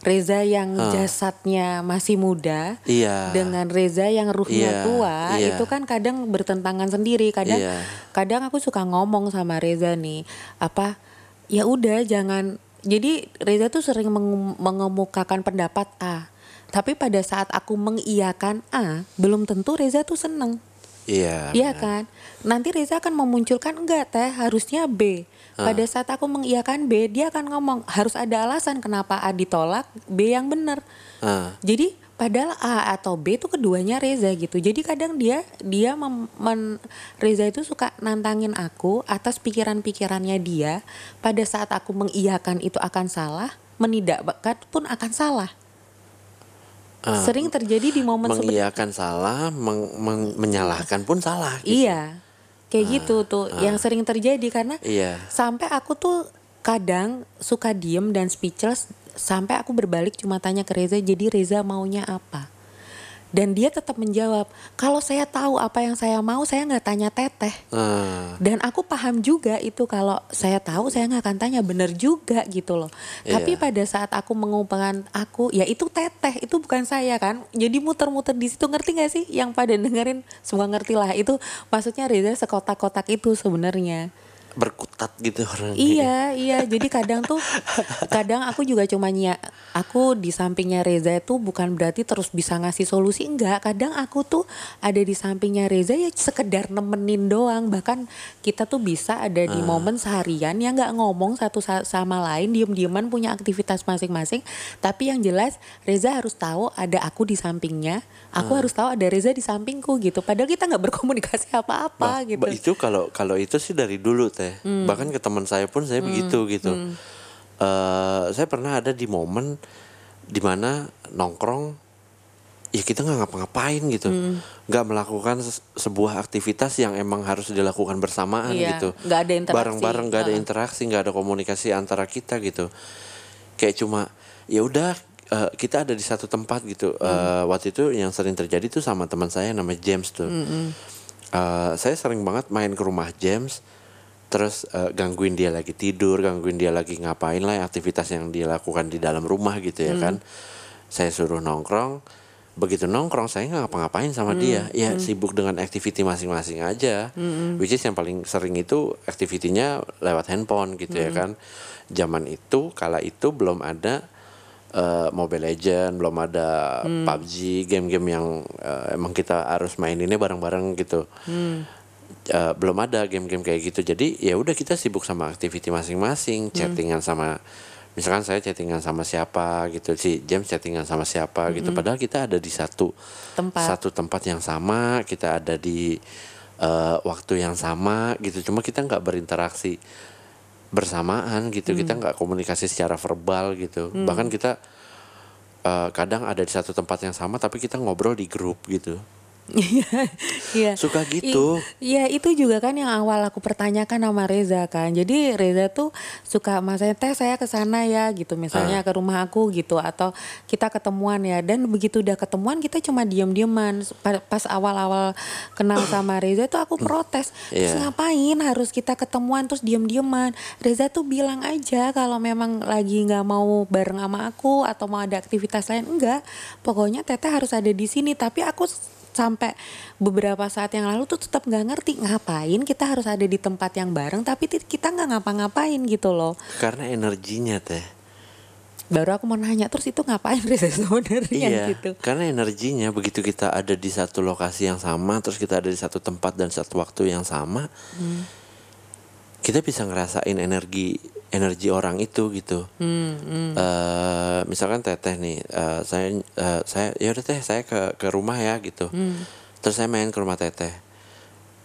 Speaker 2: Reza yang jasadnya masih muda
Speaker 1: Iya.
Speaker 2: dengan Reza yang ruhnya
Speaker 1: Iya,
Speaker 2: tua
Speaker 1: iya.
Speaker 2: itu kan kadang bertentangan sendiri. Kadang
Speaker 1: Iya.
Speaker 2: kadang aku suka ngomong sama Reza nih, apa ya udah jangan jadi Reza tuh sering mengum- mengemukakan pendapat A. Tapi pada saat aku mengiyakan A, belum tentu Reza tuh seneng.
Speaker 1: Iya.
Speaker 2: Iya kan? Nanti Reza akan memunculkan enggak teh harusnya B. Pada saat aku mengiyakan B, dia akan ngomong harus ada alasan kenapa A ditolak, B yang benar.
Speaker 1: Ah,
Speaker 2: Jadi padahal A atau B itu keduanya Reza gitu. Jadi kadang dia dia mem- men- Reza itu suka nantangin aku atas pikiran-pikirannya dia. Pada saat aku mengiyakan itu akan salah, menidakkan pun akan salah.
Speaker 1: ah.
Speaker 2: Sering terjadi di momen seperti
Speaker 1: mengiyakan salah, meng- meng- menyalahkan pun salah. gitu.
Speaker 2: Iya, kayak gitu tuh yang sering terjadi karena
Speaker 1: Iya.
Speaker 2: sampai aku tuh kadang suka diem dan speechless sampai aku berbalik cuma tanya ke Reza jadi Reza maunya apa dan dia tetap menjawab kalau saya tahu apa yang saya mau saya nggak tanya teteh.
Speaker 1: Ah,
Speaker 2: dan aku paham juga itu kalau saya tahu saya nggak akan tanya bener juga gitu loh. Tapi
Speaker 1: Iya.
Speaker 2: pada saat aku mengumpulkan aku ya itu teteh itu bukan saya kan. Jadi muter-muter di situ ngerti gak sih yang pada dengerin? Semua ngerti lah itu maksudnya Reza sekotak-kotak itu sebenarnya
Speaker 1: berkutat gitu orang.
Speaker 2: Iya, iya. Jadi kadang tuh, kadang aku juga cuma nyia, aku di sampingnya Reza itu bukan berarti terus bisa ngasih solusi enggak. Kadang aku tuh ada di sampingnya Reza ya sekedar nemenin doang. Bahkan kita tuh bisa ada di momen seharian yang nggak ngomong satu sa- sama lain, diem-dieman punya aktivitas masing-masing. Tapi yang jelas Reza harus tahu ada aku di sampingnya. Aku harus tahu ada Reza di sampingku gitu. Padahal kita nggak berkomunikasi apa-apa
Speaker 1: Bah-
Speaker 2: gitu.
Speaker 1: bah, itu kalau kalau itu sih dari dulu teh. Bahkan ke teman saya pun saya begitu gitu. Eh, saya pernah ada di momen di mana nongkrong ya kita nggak ngapa-ngapain gitu, nggak melakukan ses- sebuah aktivitas yang emang harus dilakukan bersamaan
Speaker 2: Iya,
Speaker 1: gitu.
Speaker 2: nggak ada interaksi.
Speaker 1: Bareng-bareng nggak ada interaksi, nggak ada komunikasi antara kita gitu. Kayak cuma ya udah eh, kita ada di satu tempat gitu. Eh, waktu itu yang sering terjadi tuh sama teman saya namanya James tuh. Eh, saya sering banget main ke rumah James terus eh, gangguin dia lagi tidur gangguin dia lagi ngapain lah aktivitas yang dia lakukan di dalam rumah gitu ya kan. Saya suruh nongkrong. Begitu nongkrong saya nggak ngapa-ngapain sama dia. Ya sibuk dengan activity masing-masing aja. Which is yang paling sering itu activity-nya lewat handphone gitu ya kan. Zaman itu kala itu belum ada eh, Mobile Legend belum ada PUBG game-game yang eh, emang kita harus maininnya bareng-bareng gitu Eh, belum ada game-game kayak gitu. Jadi ya udah kita sibuk sama activity masing-masing chattingan sama misalkan saya chattingan sama siapa gitu si James chattingan sama siapa gitu. Padahal kita ada di satu
Speaker 2: Tempat.
Speaker 1: satu tempat yang sama kita ada di eh, waktu yang sama gitu. Cuma kita nggak berinteraksi bersamaan gitu. Kita nggak komunikasi secara verbal gitu. Bahkan kita eh, kadang ada di satu tempat yang sama tapi kita ngobrol di grup gitu
Speaker 2: Iya.
Speaker 1: Suka gitu.
Speaker 2: Iya itu juga kan yang awal aku pertanyakan sama Reza kan. Jadi Reza tuh suka masanya teh saya ke sana ya gitu misalnya
Speaker 1: Ah.
Speaker 2: ke rumah aku gitu atau kita ketemuan ya dan begitu udah ketemuan kita cuma diem-dieman. Pa- Pas awal-awal kenal sama Reza tuh aku protes. Terus
Speaker 1: Iya.
Speaker 2: ngapain harus kita ketemuan terus diem-dieman. Reza tuh bilang aja kalau memang lagi nggak mau bareng sama aku atau mau ada aktivitas lain enggak. Pokoknya Teteh harus ada di sini tapi aku sampai beberapa saat yang lalu tuh tetap nggak ngerti ngapain kita harus ada di tempat yang bareng tapi kita nggak ngapa-ngapain gitu loh
Speaker 1: Karena energinya teh.
Speaker 2: baru aku mau nanya terus itu ngapain Reza sebenarnya
Speaker 1: Iya,
Speaker 2: gitu
Speaker 1: karena energinya begitu kita ada di satu lokasi yang sama, terus kita ada di satu tempat dan satu waktu yang sama,
Speaker 2: Hmm.
Speaker 1: kita bisa ngerasain energi energi orang itu gitu.
Speaker 2: Hmm,
Speaker 1: Eh, misalkan teteh nih, eh, saya eh, saya ya udah teh saya ke ke rumah ya gitu.
Speaker 2: Hmm.
Speaker 1: Terus saya main ke rumah teteh.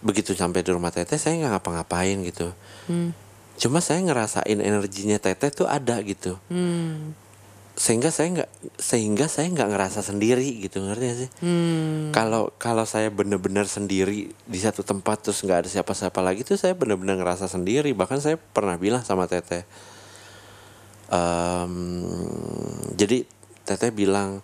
Speaker 1: Begitu sampai di rumah teteh saya nggak ngapa-ngapain gitu.
Speaker 2: Hmm.
Speaker 1: Cuma saya ngerasain energinya teteh tuh ada gitu.
Speaker 2: Hmm.
Speaker 1: Sehingga saya nggak sehingga saya nggak ngerasa sendiri gitu ngerti gak sih?
Speaker 2: Hmm.
Speaker 1: Kalau kalau saya bener-bener sendiri di satu tempat terus nggak ada siapa-siapa lagi tuh saya bener-bener ngerasa sendiri. Bahkan saya pernah bilang sama teteh. em, jadi teteh bilang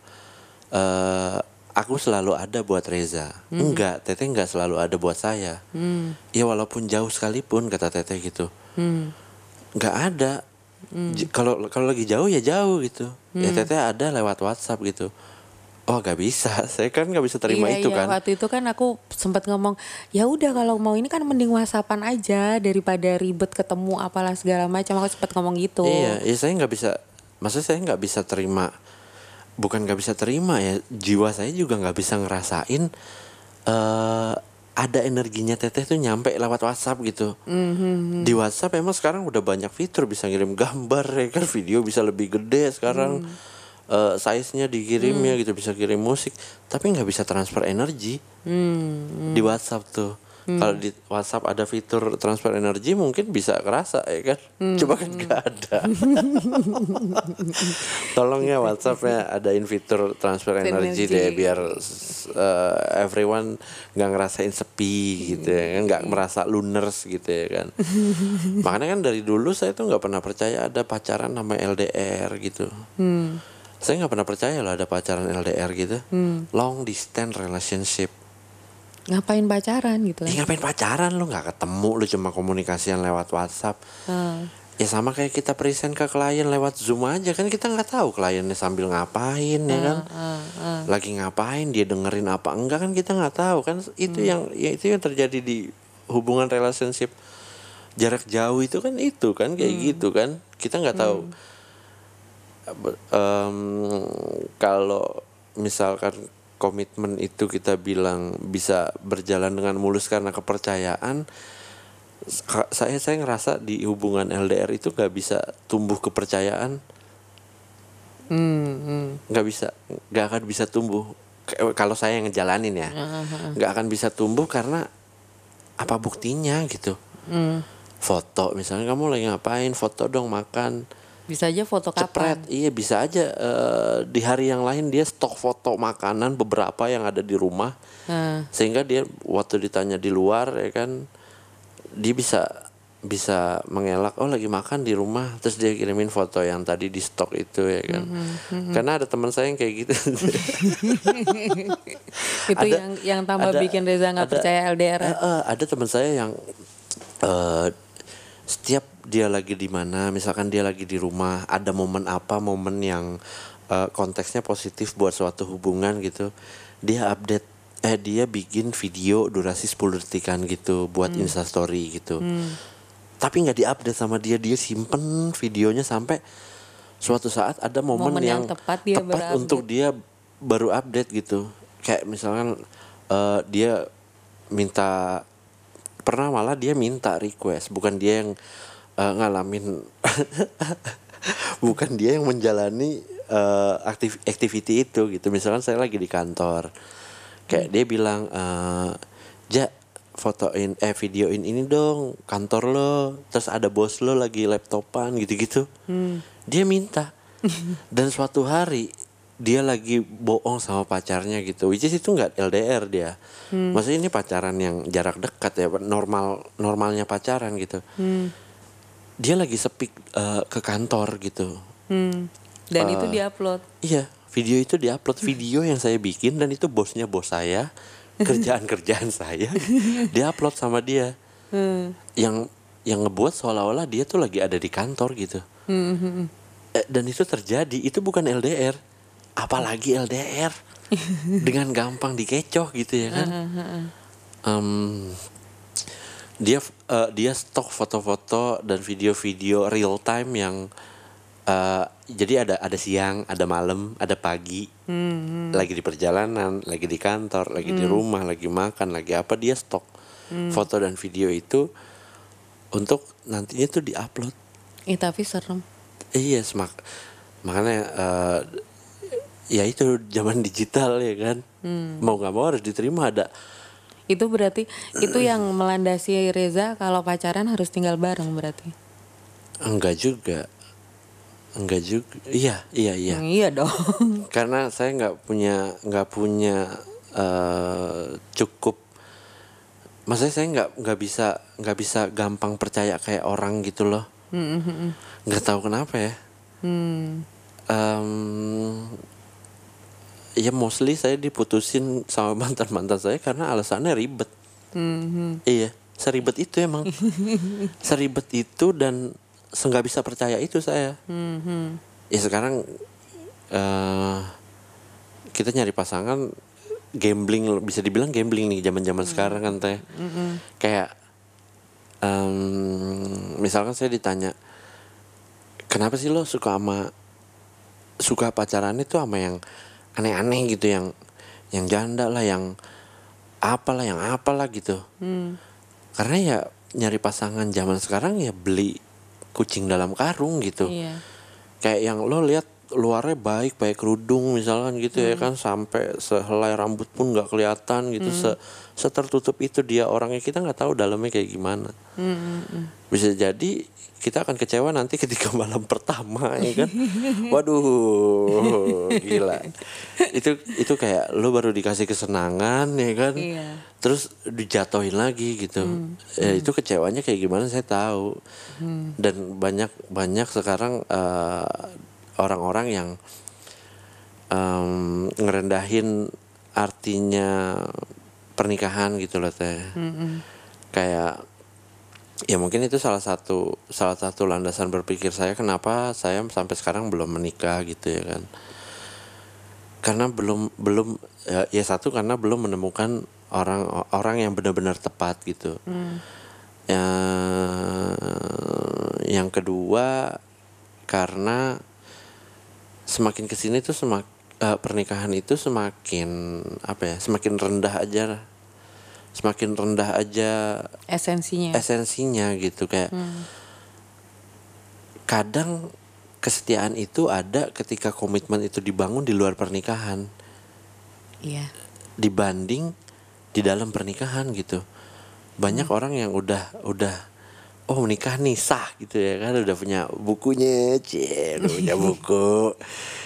Speaker 1: eh aku selalu ada buat Reza. Enggak, teteh nggak selalu ada buat saya.
Speaker 2: Hmm.
Speaker 1: Ya walaupun jauh sekalipun kata teteh gitu.
Speaker 2: Hmm.
Speaker 1: nggak ada J- kalau kalau lagi jauh ya jauh gitu. Ya teteh ada lewat WhatsApp gitu. Oh nggak bisa. Saya kan nggak bisa terima
Speaker 2: iya,
Speaker 1: itu
Speaker 2: iya.
Speaker 1: kan.
Speaker 2: Waktu itu kan aku sempat ngomong ya udah kalau mau ini kan mending whatsappan aja daripada ribet ketemu apalah segala macam. Aku sempat ngomong gitu.
Speaker 1: Iya ya saya nggak bisa maksudnya saya nggak bisa terima bukan nggak bisa terima ya jiwa saya juga nggak bisa ngerasain eh ada energinya teteh tuh nyampe lewat WhatsApp gitu.
Speaker 2: Mhm.
Speaker 1: di WhatsApp emang sekarang udah banyak fitur bisa ngirim gambar ya kan? Video bisa lebih gede sekarang. Eh, size-nya dikirim ya gitu bisa kirim musik. Tapi nggak bisa transfer energi.
Speaker 2: Hmm.
Speaker 1: di WhatsApp tuh kalau di WhatsApp ada fitur transfer energi mungkin bisa kerasa ya kan? Coba kan nggak ada. Tolong ya WhatsAppnya adain fitur transfer energi deh biar eh, everyone nggak ngerasain sepi gitu ya kan? Nggak merasa luners gitu ya kan? Makanya kan dari dulu saya tuh nggak pernah percaya ada pacaran nama LDR gitu.
Speaker 2: Hmm.
Speaker 1: saya nggak pernah percaya loh ada pacaran LDR gitu. Long distance relationship
Speaker 2: ngapain pacaran gitu kan
Speaker 1: ngapain pacaran? Lu nggak ketemu lu cuma komunikasian lewat WhatsApp.
Speaker 2: Hmm.
Speaker 1: ya sama kayak kita present ke klien lewat Zoom aja. Kan kita nggak tahu kliennya sambil ngapain ya kan?
Speaker 2: Ah, ah.
Speaker 1: lagi ngapain dia dengerin apa enggak kan kita nggak tahu. Kan itu yang ya itu yang terjadi di hubungan relationship jarak jauh itu kan itu kan kayak gitu kan. Kita nggak tahu. Em, kalau misalkan komitmen itu kita bilang bisa berjalan dengan mulus karena kepercayaan sa- saya saya ngerasa di hubungan LDR itu nggak bisa tumbuh kepercayaan.
Speaker 2: Hmm, hmm.
Speaker 1: nggak bisa nggak akan bisa tumbuh. K- kalau saya yang ngejalanin ya nggak akan bisa tumbuh karena apa buktinya gitu?
Speaker 2: Hmm.
Speaker 1: foto misalnya kamu lagi ngapain foto dong makan
Speaker 2: bisa aja foto
Speaker 1: cepret.
Speaker 2: Kapan
Speaker 1: iya bisa aja. Eh, di hari yang lain dia stok foto makanan beberapa yang ada di rumah.
Speaker 2: Nah,
Speaker 1: sehingga dia waktu ditanya di luar ya kan dia bisa bisa mengelak oh lagi makan di rumah. Terus dia kirimin foto yang tadi di stok itu ya kan. Karena ada teman saya yang kayak gitu.
Speaker 2: Itu
Speaker 1: Ada-
Speaker 2: yang yang tambah
Speaker 1: ada-
Speaker 2: bikin Reza nggak percaya LDR
Speaker 1: Eh, eh, ada teman saya yang eh setiap dia lagi di mana misalkan dia lagi di rumah ada momen apa momen yang eh, konteksnya positif buat suatu hubungan gitu dia update eh dia bikin video durasi 10 detikan gitu buat instastory gitu. Tapi nggak diupdate sama dia dia simpen videonya sampai suatu saat ada momen,
Speaker 2: Momen yang tepat dia update.
Speaker 1: untuk dia baru update gitu. Kayak misalkan eh, dia minta pernah malah dia minta request bukan dia yang eh, ngalamin bukan dia yang menjalani eh, aktif activity itu gitu. Misalkan saya lagi di kantor kayak dia bilang eh ja fotoin eh videoin ini dong kantor lo terus ada bos lo lagi laptopan gitu-gitu. Dia minta. Dan suatu hari dia lagi bohong sama pacarnya gitu which is itu nggak LDR dia. Maksudnya ini pacaran yang jarak dekat ya normal normalnya pacaran gitu dia lagi sepi eh, ke kantor gitu
Speaker 2: Hmm. Dan itu diupload.
Speaker 1: Iya, video itu diupload video yang saya bikin dan itu bosnya bos saya, kerjaan-kerjaan saya diupload sama dia. Yang yang ngebuat seolah-olah dia tuh lagi ada di kantor gitu. Eh, dan itu terjadi, itu bukan LDR, apalagi LDR. Dengan gampang dikecoh gitu ya kan. Em, dia eh, dia stok foto-foto dan video-video real time yang eh, jadi ada ada siang, ada malam, ada pagi, lagi di perjalanan, lagi di kantor, lagi di rumah, lagi makan, lagi apa dia stok foto dan video itu untuk nantinya tuh diupload.
Speaker 2: Ih tapi serem.
Speaker 1: Iya, semak makanya eh, ya itu zaman digital ya kan, mau nggak mau harus diterima ada
Speaker 2: Itu berarti itu yang melandasi Reza kalau pacaran harus tinggal bareng berarti.
Speaker 1: enggak juga, enggak juga, iya iya iya.
Speaker 2: Hmm, iya dong.
Speaker 1: karena saya nggak punya nggak punya eh, cukup maksudnya saya nggak nggak bisa nggak bisa gampang percaya kayak orang gitu loh nggak tahu kenapa ya
Speaker 2: Hmm.
Speaker 1: Em, ya mostly saya diputusin sama mantan mantan saya karena alasannya ribet.
Speaker 2: Hmm.
Speaker 1: iya seribet itu emang. Seribet itu dan nggak bisa percaya itu saya.
Speaker 2: Hmm.
Speaker 1: ya sekarang eh kita nyari pasangan gambling bisa dibilang gambling nih zaman zaman sekarang kan teh. Kayak em, misalkan saya ditanya kenapa sih lo suka sama suka pacaran itu sama yang aneh-aneh gitu yang yang janda lah yang apalah yang apalah gitu
Speaker 2: Hmm.
Speaker 1: karena ya nyari pasangan zaman sekarang ya beli kucing dalam karung gitu
Speaker 2: Iya.
Speaker 1: kayak yang lo lihat luarnya baik baik kerudung misalkan gitu ya kan sampai sehelai rambut pun nggak kelihatan gitu se setertutup itu dia orangnya kita nggak tahu dalamnya kayak gimana
Speaker 2: Hmm.
Speaker 1: bisa jadi kita akan kecewa nanti ketika malam pertama ya kan? Waduh gila. Itu itu kayak lo baru dikasih kesenangan ya kan?
Speaker 2: Iya.
Speaker 1: terus dijatuhin lagi gitu. Ya itu kecewanya kayak gimana saya tahu. Dan banyak banyak sekarang eh, orang-orang yang em, ngerendahin artinya pernikahan gitu loh teh. Kayak ya mungkin itu salah satu salah satu landasan berpikir saya kenapa saya sampai sekarang belum menikah gitu ya kan. Karena belum belum ya, ya satu karena belum menemukan orang orang yang benar-benar tepat gitu. Ya, yang kedua karena semakin ke sini tuh semak eh, pernikahan itu semakin apa ya semakin rendah aja semakin rendah aja
Speaker 2: Esensinya.
Speaker 1: esensinya gitu kayak kadang kesetiaan itu ada ketika komitmen itu dibangun di luar pernikahan
Speaker 2: Iya.
Speaker 1: dibanding di dalam pernikahan gitu banyak orang yang udah udah oh menikah nih sah gitu ya kan udah punya bukunya cie udah punya buku.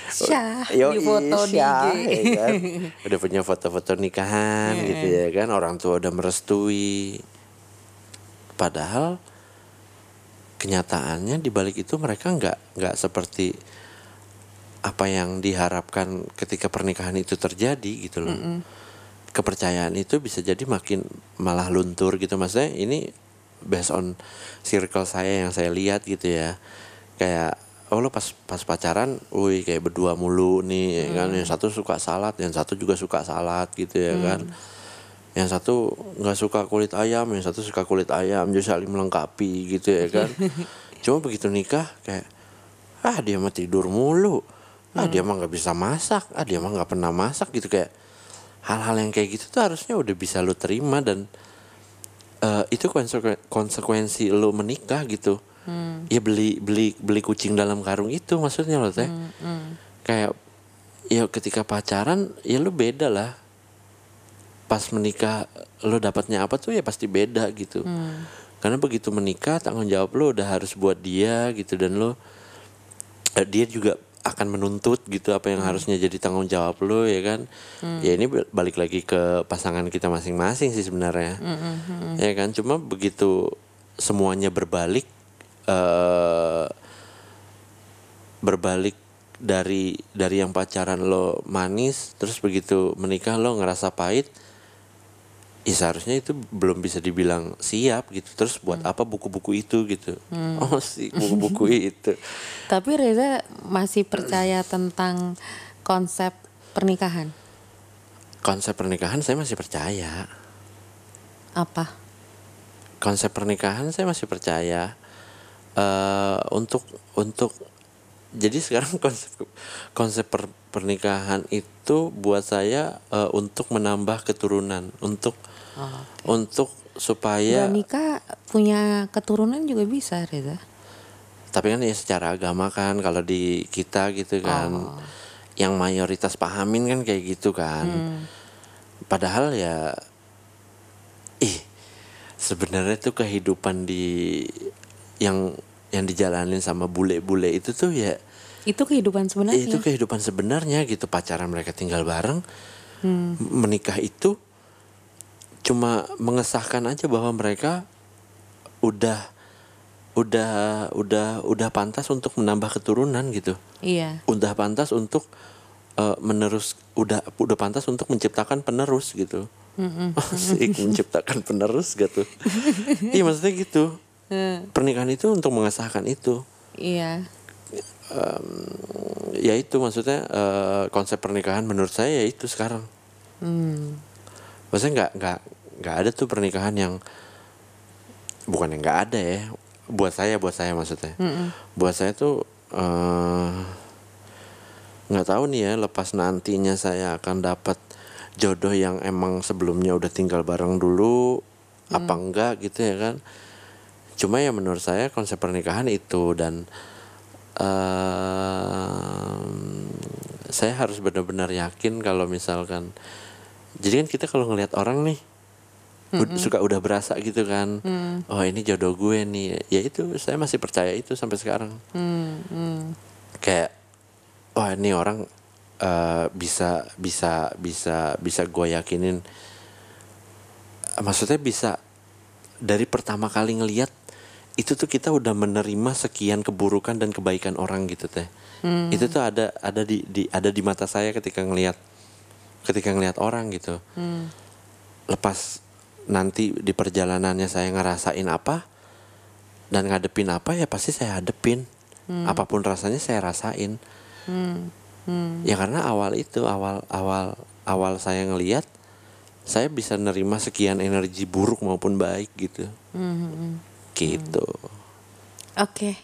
Speaker 2: Syah,
Speaker 1: Yoi,
Speaker 2: di foto
Speaker 1: syah,
Speaker 2: DJ.
Speaker 1: ya kan? udah punya foto-foto nikahan gitu ya kan orang tua udah merestui. Padahal kenyataannya di balik itu mereka nggak nggak seperti apa yang diharapkan ketika pernikahan itu terjadi gitu loh. Kepercayaan itu bisa jadi makin malah luntur gitu. Maksudnya ini based on circle saya yang saya lihat gitu ya. Kayak oh lo pas pas pacaran, wih kayak berdua mulu nih ya kan. Yang satu suka salad, yang satu juga suka salad gitu ya kan. Yang satu nggak suka kulit ayam, yang satu suka kulit ayam, jadi saling melengkapi gitu ya kan. Cuma begitu nikah kayak ah dia mah tidur mulu, ah dia mah nggak bisa masak, ah dia mah nggak pernah masak. Gitu kayak hal-hal yang kayak gitu tuh harusnya udah bisa lu terima dan eh, itu konsekuen- konsekuensi lu menikah gitu. ya beli beli beli kucing dalam karung itu maksudnya loh teh. Kayak ya ketika pacaran ya lu beda lah. Pas menikah lo dapatnya apa tuh ya pasti beda gitu. Karena begitu menikah tanggung jawab lo udah harus buat dia gitu. Dan lo eh, dia juga akan menuntut gitu apa yang harusnya jadi tanggung jawab lo ya kan? Ya ini bal- balik lagi ke pasangan kita masing-masing sih sebenarnya. Ya kan? Cuma begitu semuanya berbalik eh berbalik dari dari yang pacaran lo manis terus begitu menikah lo ngerasa pahit ya seharusnya itu belum bisa dibilang siap gitu. Terus buat apa buku-buku itu gitu? Oh sih buku-buku itu.
Speaker 2: Tapi Reza masih percaya tentang konsep pernikahan.
Speaker 1: konsep pernikahan saya masih percaya.
Speaker 2: Apa?
Speaker 1: konsep pernikahan saya masih percaya eh untuk untuk jadi sekarang konsep konsep per- pernikahan itu buat saya eh, untuk menambah keturunan untuk untuk supaya
Speaker 2: Gak nikah punya keturunan juga bisa Reza.
Speaker 1: tapi kan ya secara agama kan kalau di kita gitu kan yang mayoritas pahamin kan kayak gitu kan. Padahal ya ih sebenarnya tuh kehidupan di yang yang dijalanin sama bule-bule itu tuh ya
Speaker 2: Itu kehidupan sebenarnya.
Speaker 1: itu kehidupan sebenarnya gitu. Pacaran mereka tinggal bareng. M- menikah itu cuma mengesahkan aja bahwa mereka udah udah udah udah pantas untuk menambah keturunan gitu.
Speaker 2: Iya.
Speaker 1: udah pantas untuk eh, menerus udah udah pantas untuk menciptakan penerus gitu. Asik menciptakan penerus gitu. Iya maksudnya gitu pernikahan itu untuk mengesahkan itu.
Speaker 2: Iya.
Speaker 1: ya itu maksudnya eh, konsep pernikahan menurut saya ya itu sekarang.
Speaker 2: Hmm.
Speaker 1: maksudnya nggak nggak nggak ada tuh pernikahan yang bukan yang nggak ada ya. Buat saya buat saya maksudnya. Buat saya tuh eh, nggak tahu nih ya lepas nantinya saya akan dapat jodoh yang emang sebelumnya udah tinggal bareng dulu apa enggak gitu ya kan cuma ya menurut saya konsep pernikahan itu dan em, saya harus benar-benar yakin kalau misalkan jadi kan kita kalau ngelihat orang nih ud- suka udah berasa gitu kan oh ini jodoh gue nih. Ya itu saya masih percaya itu sampai sekarang. Kayak wah ini orang eh, bisa bisa bisa bisa gue yakinin. Maksudnya bisa dari pertama kali ngelihat itu tuh kita udah menerima sekian keburukan dan kebaikan orang gitu teh. Itu tuh ada ada di, di ada di mata saya ketika ngelihat ketika ngelihat orang gitu. Lepas nanti di perjalanannya saya ngerasain apa dan ngadepin apa ya pasti saya hadepin. Apa pun rasanya saya rasain. Ya karena awal itu awal awal awal saya ngelihat saya bisa nerima sekian energi buruk maupun baik gitu gitu
Speaker 2: Oke.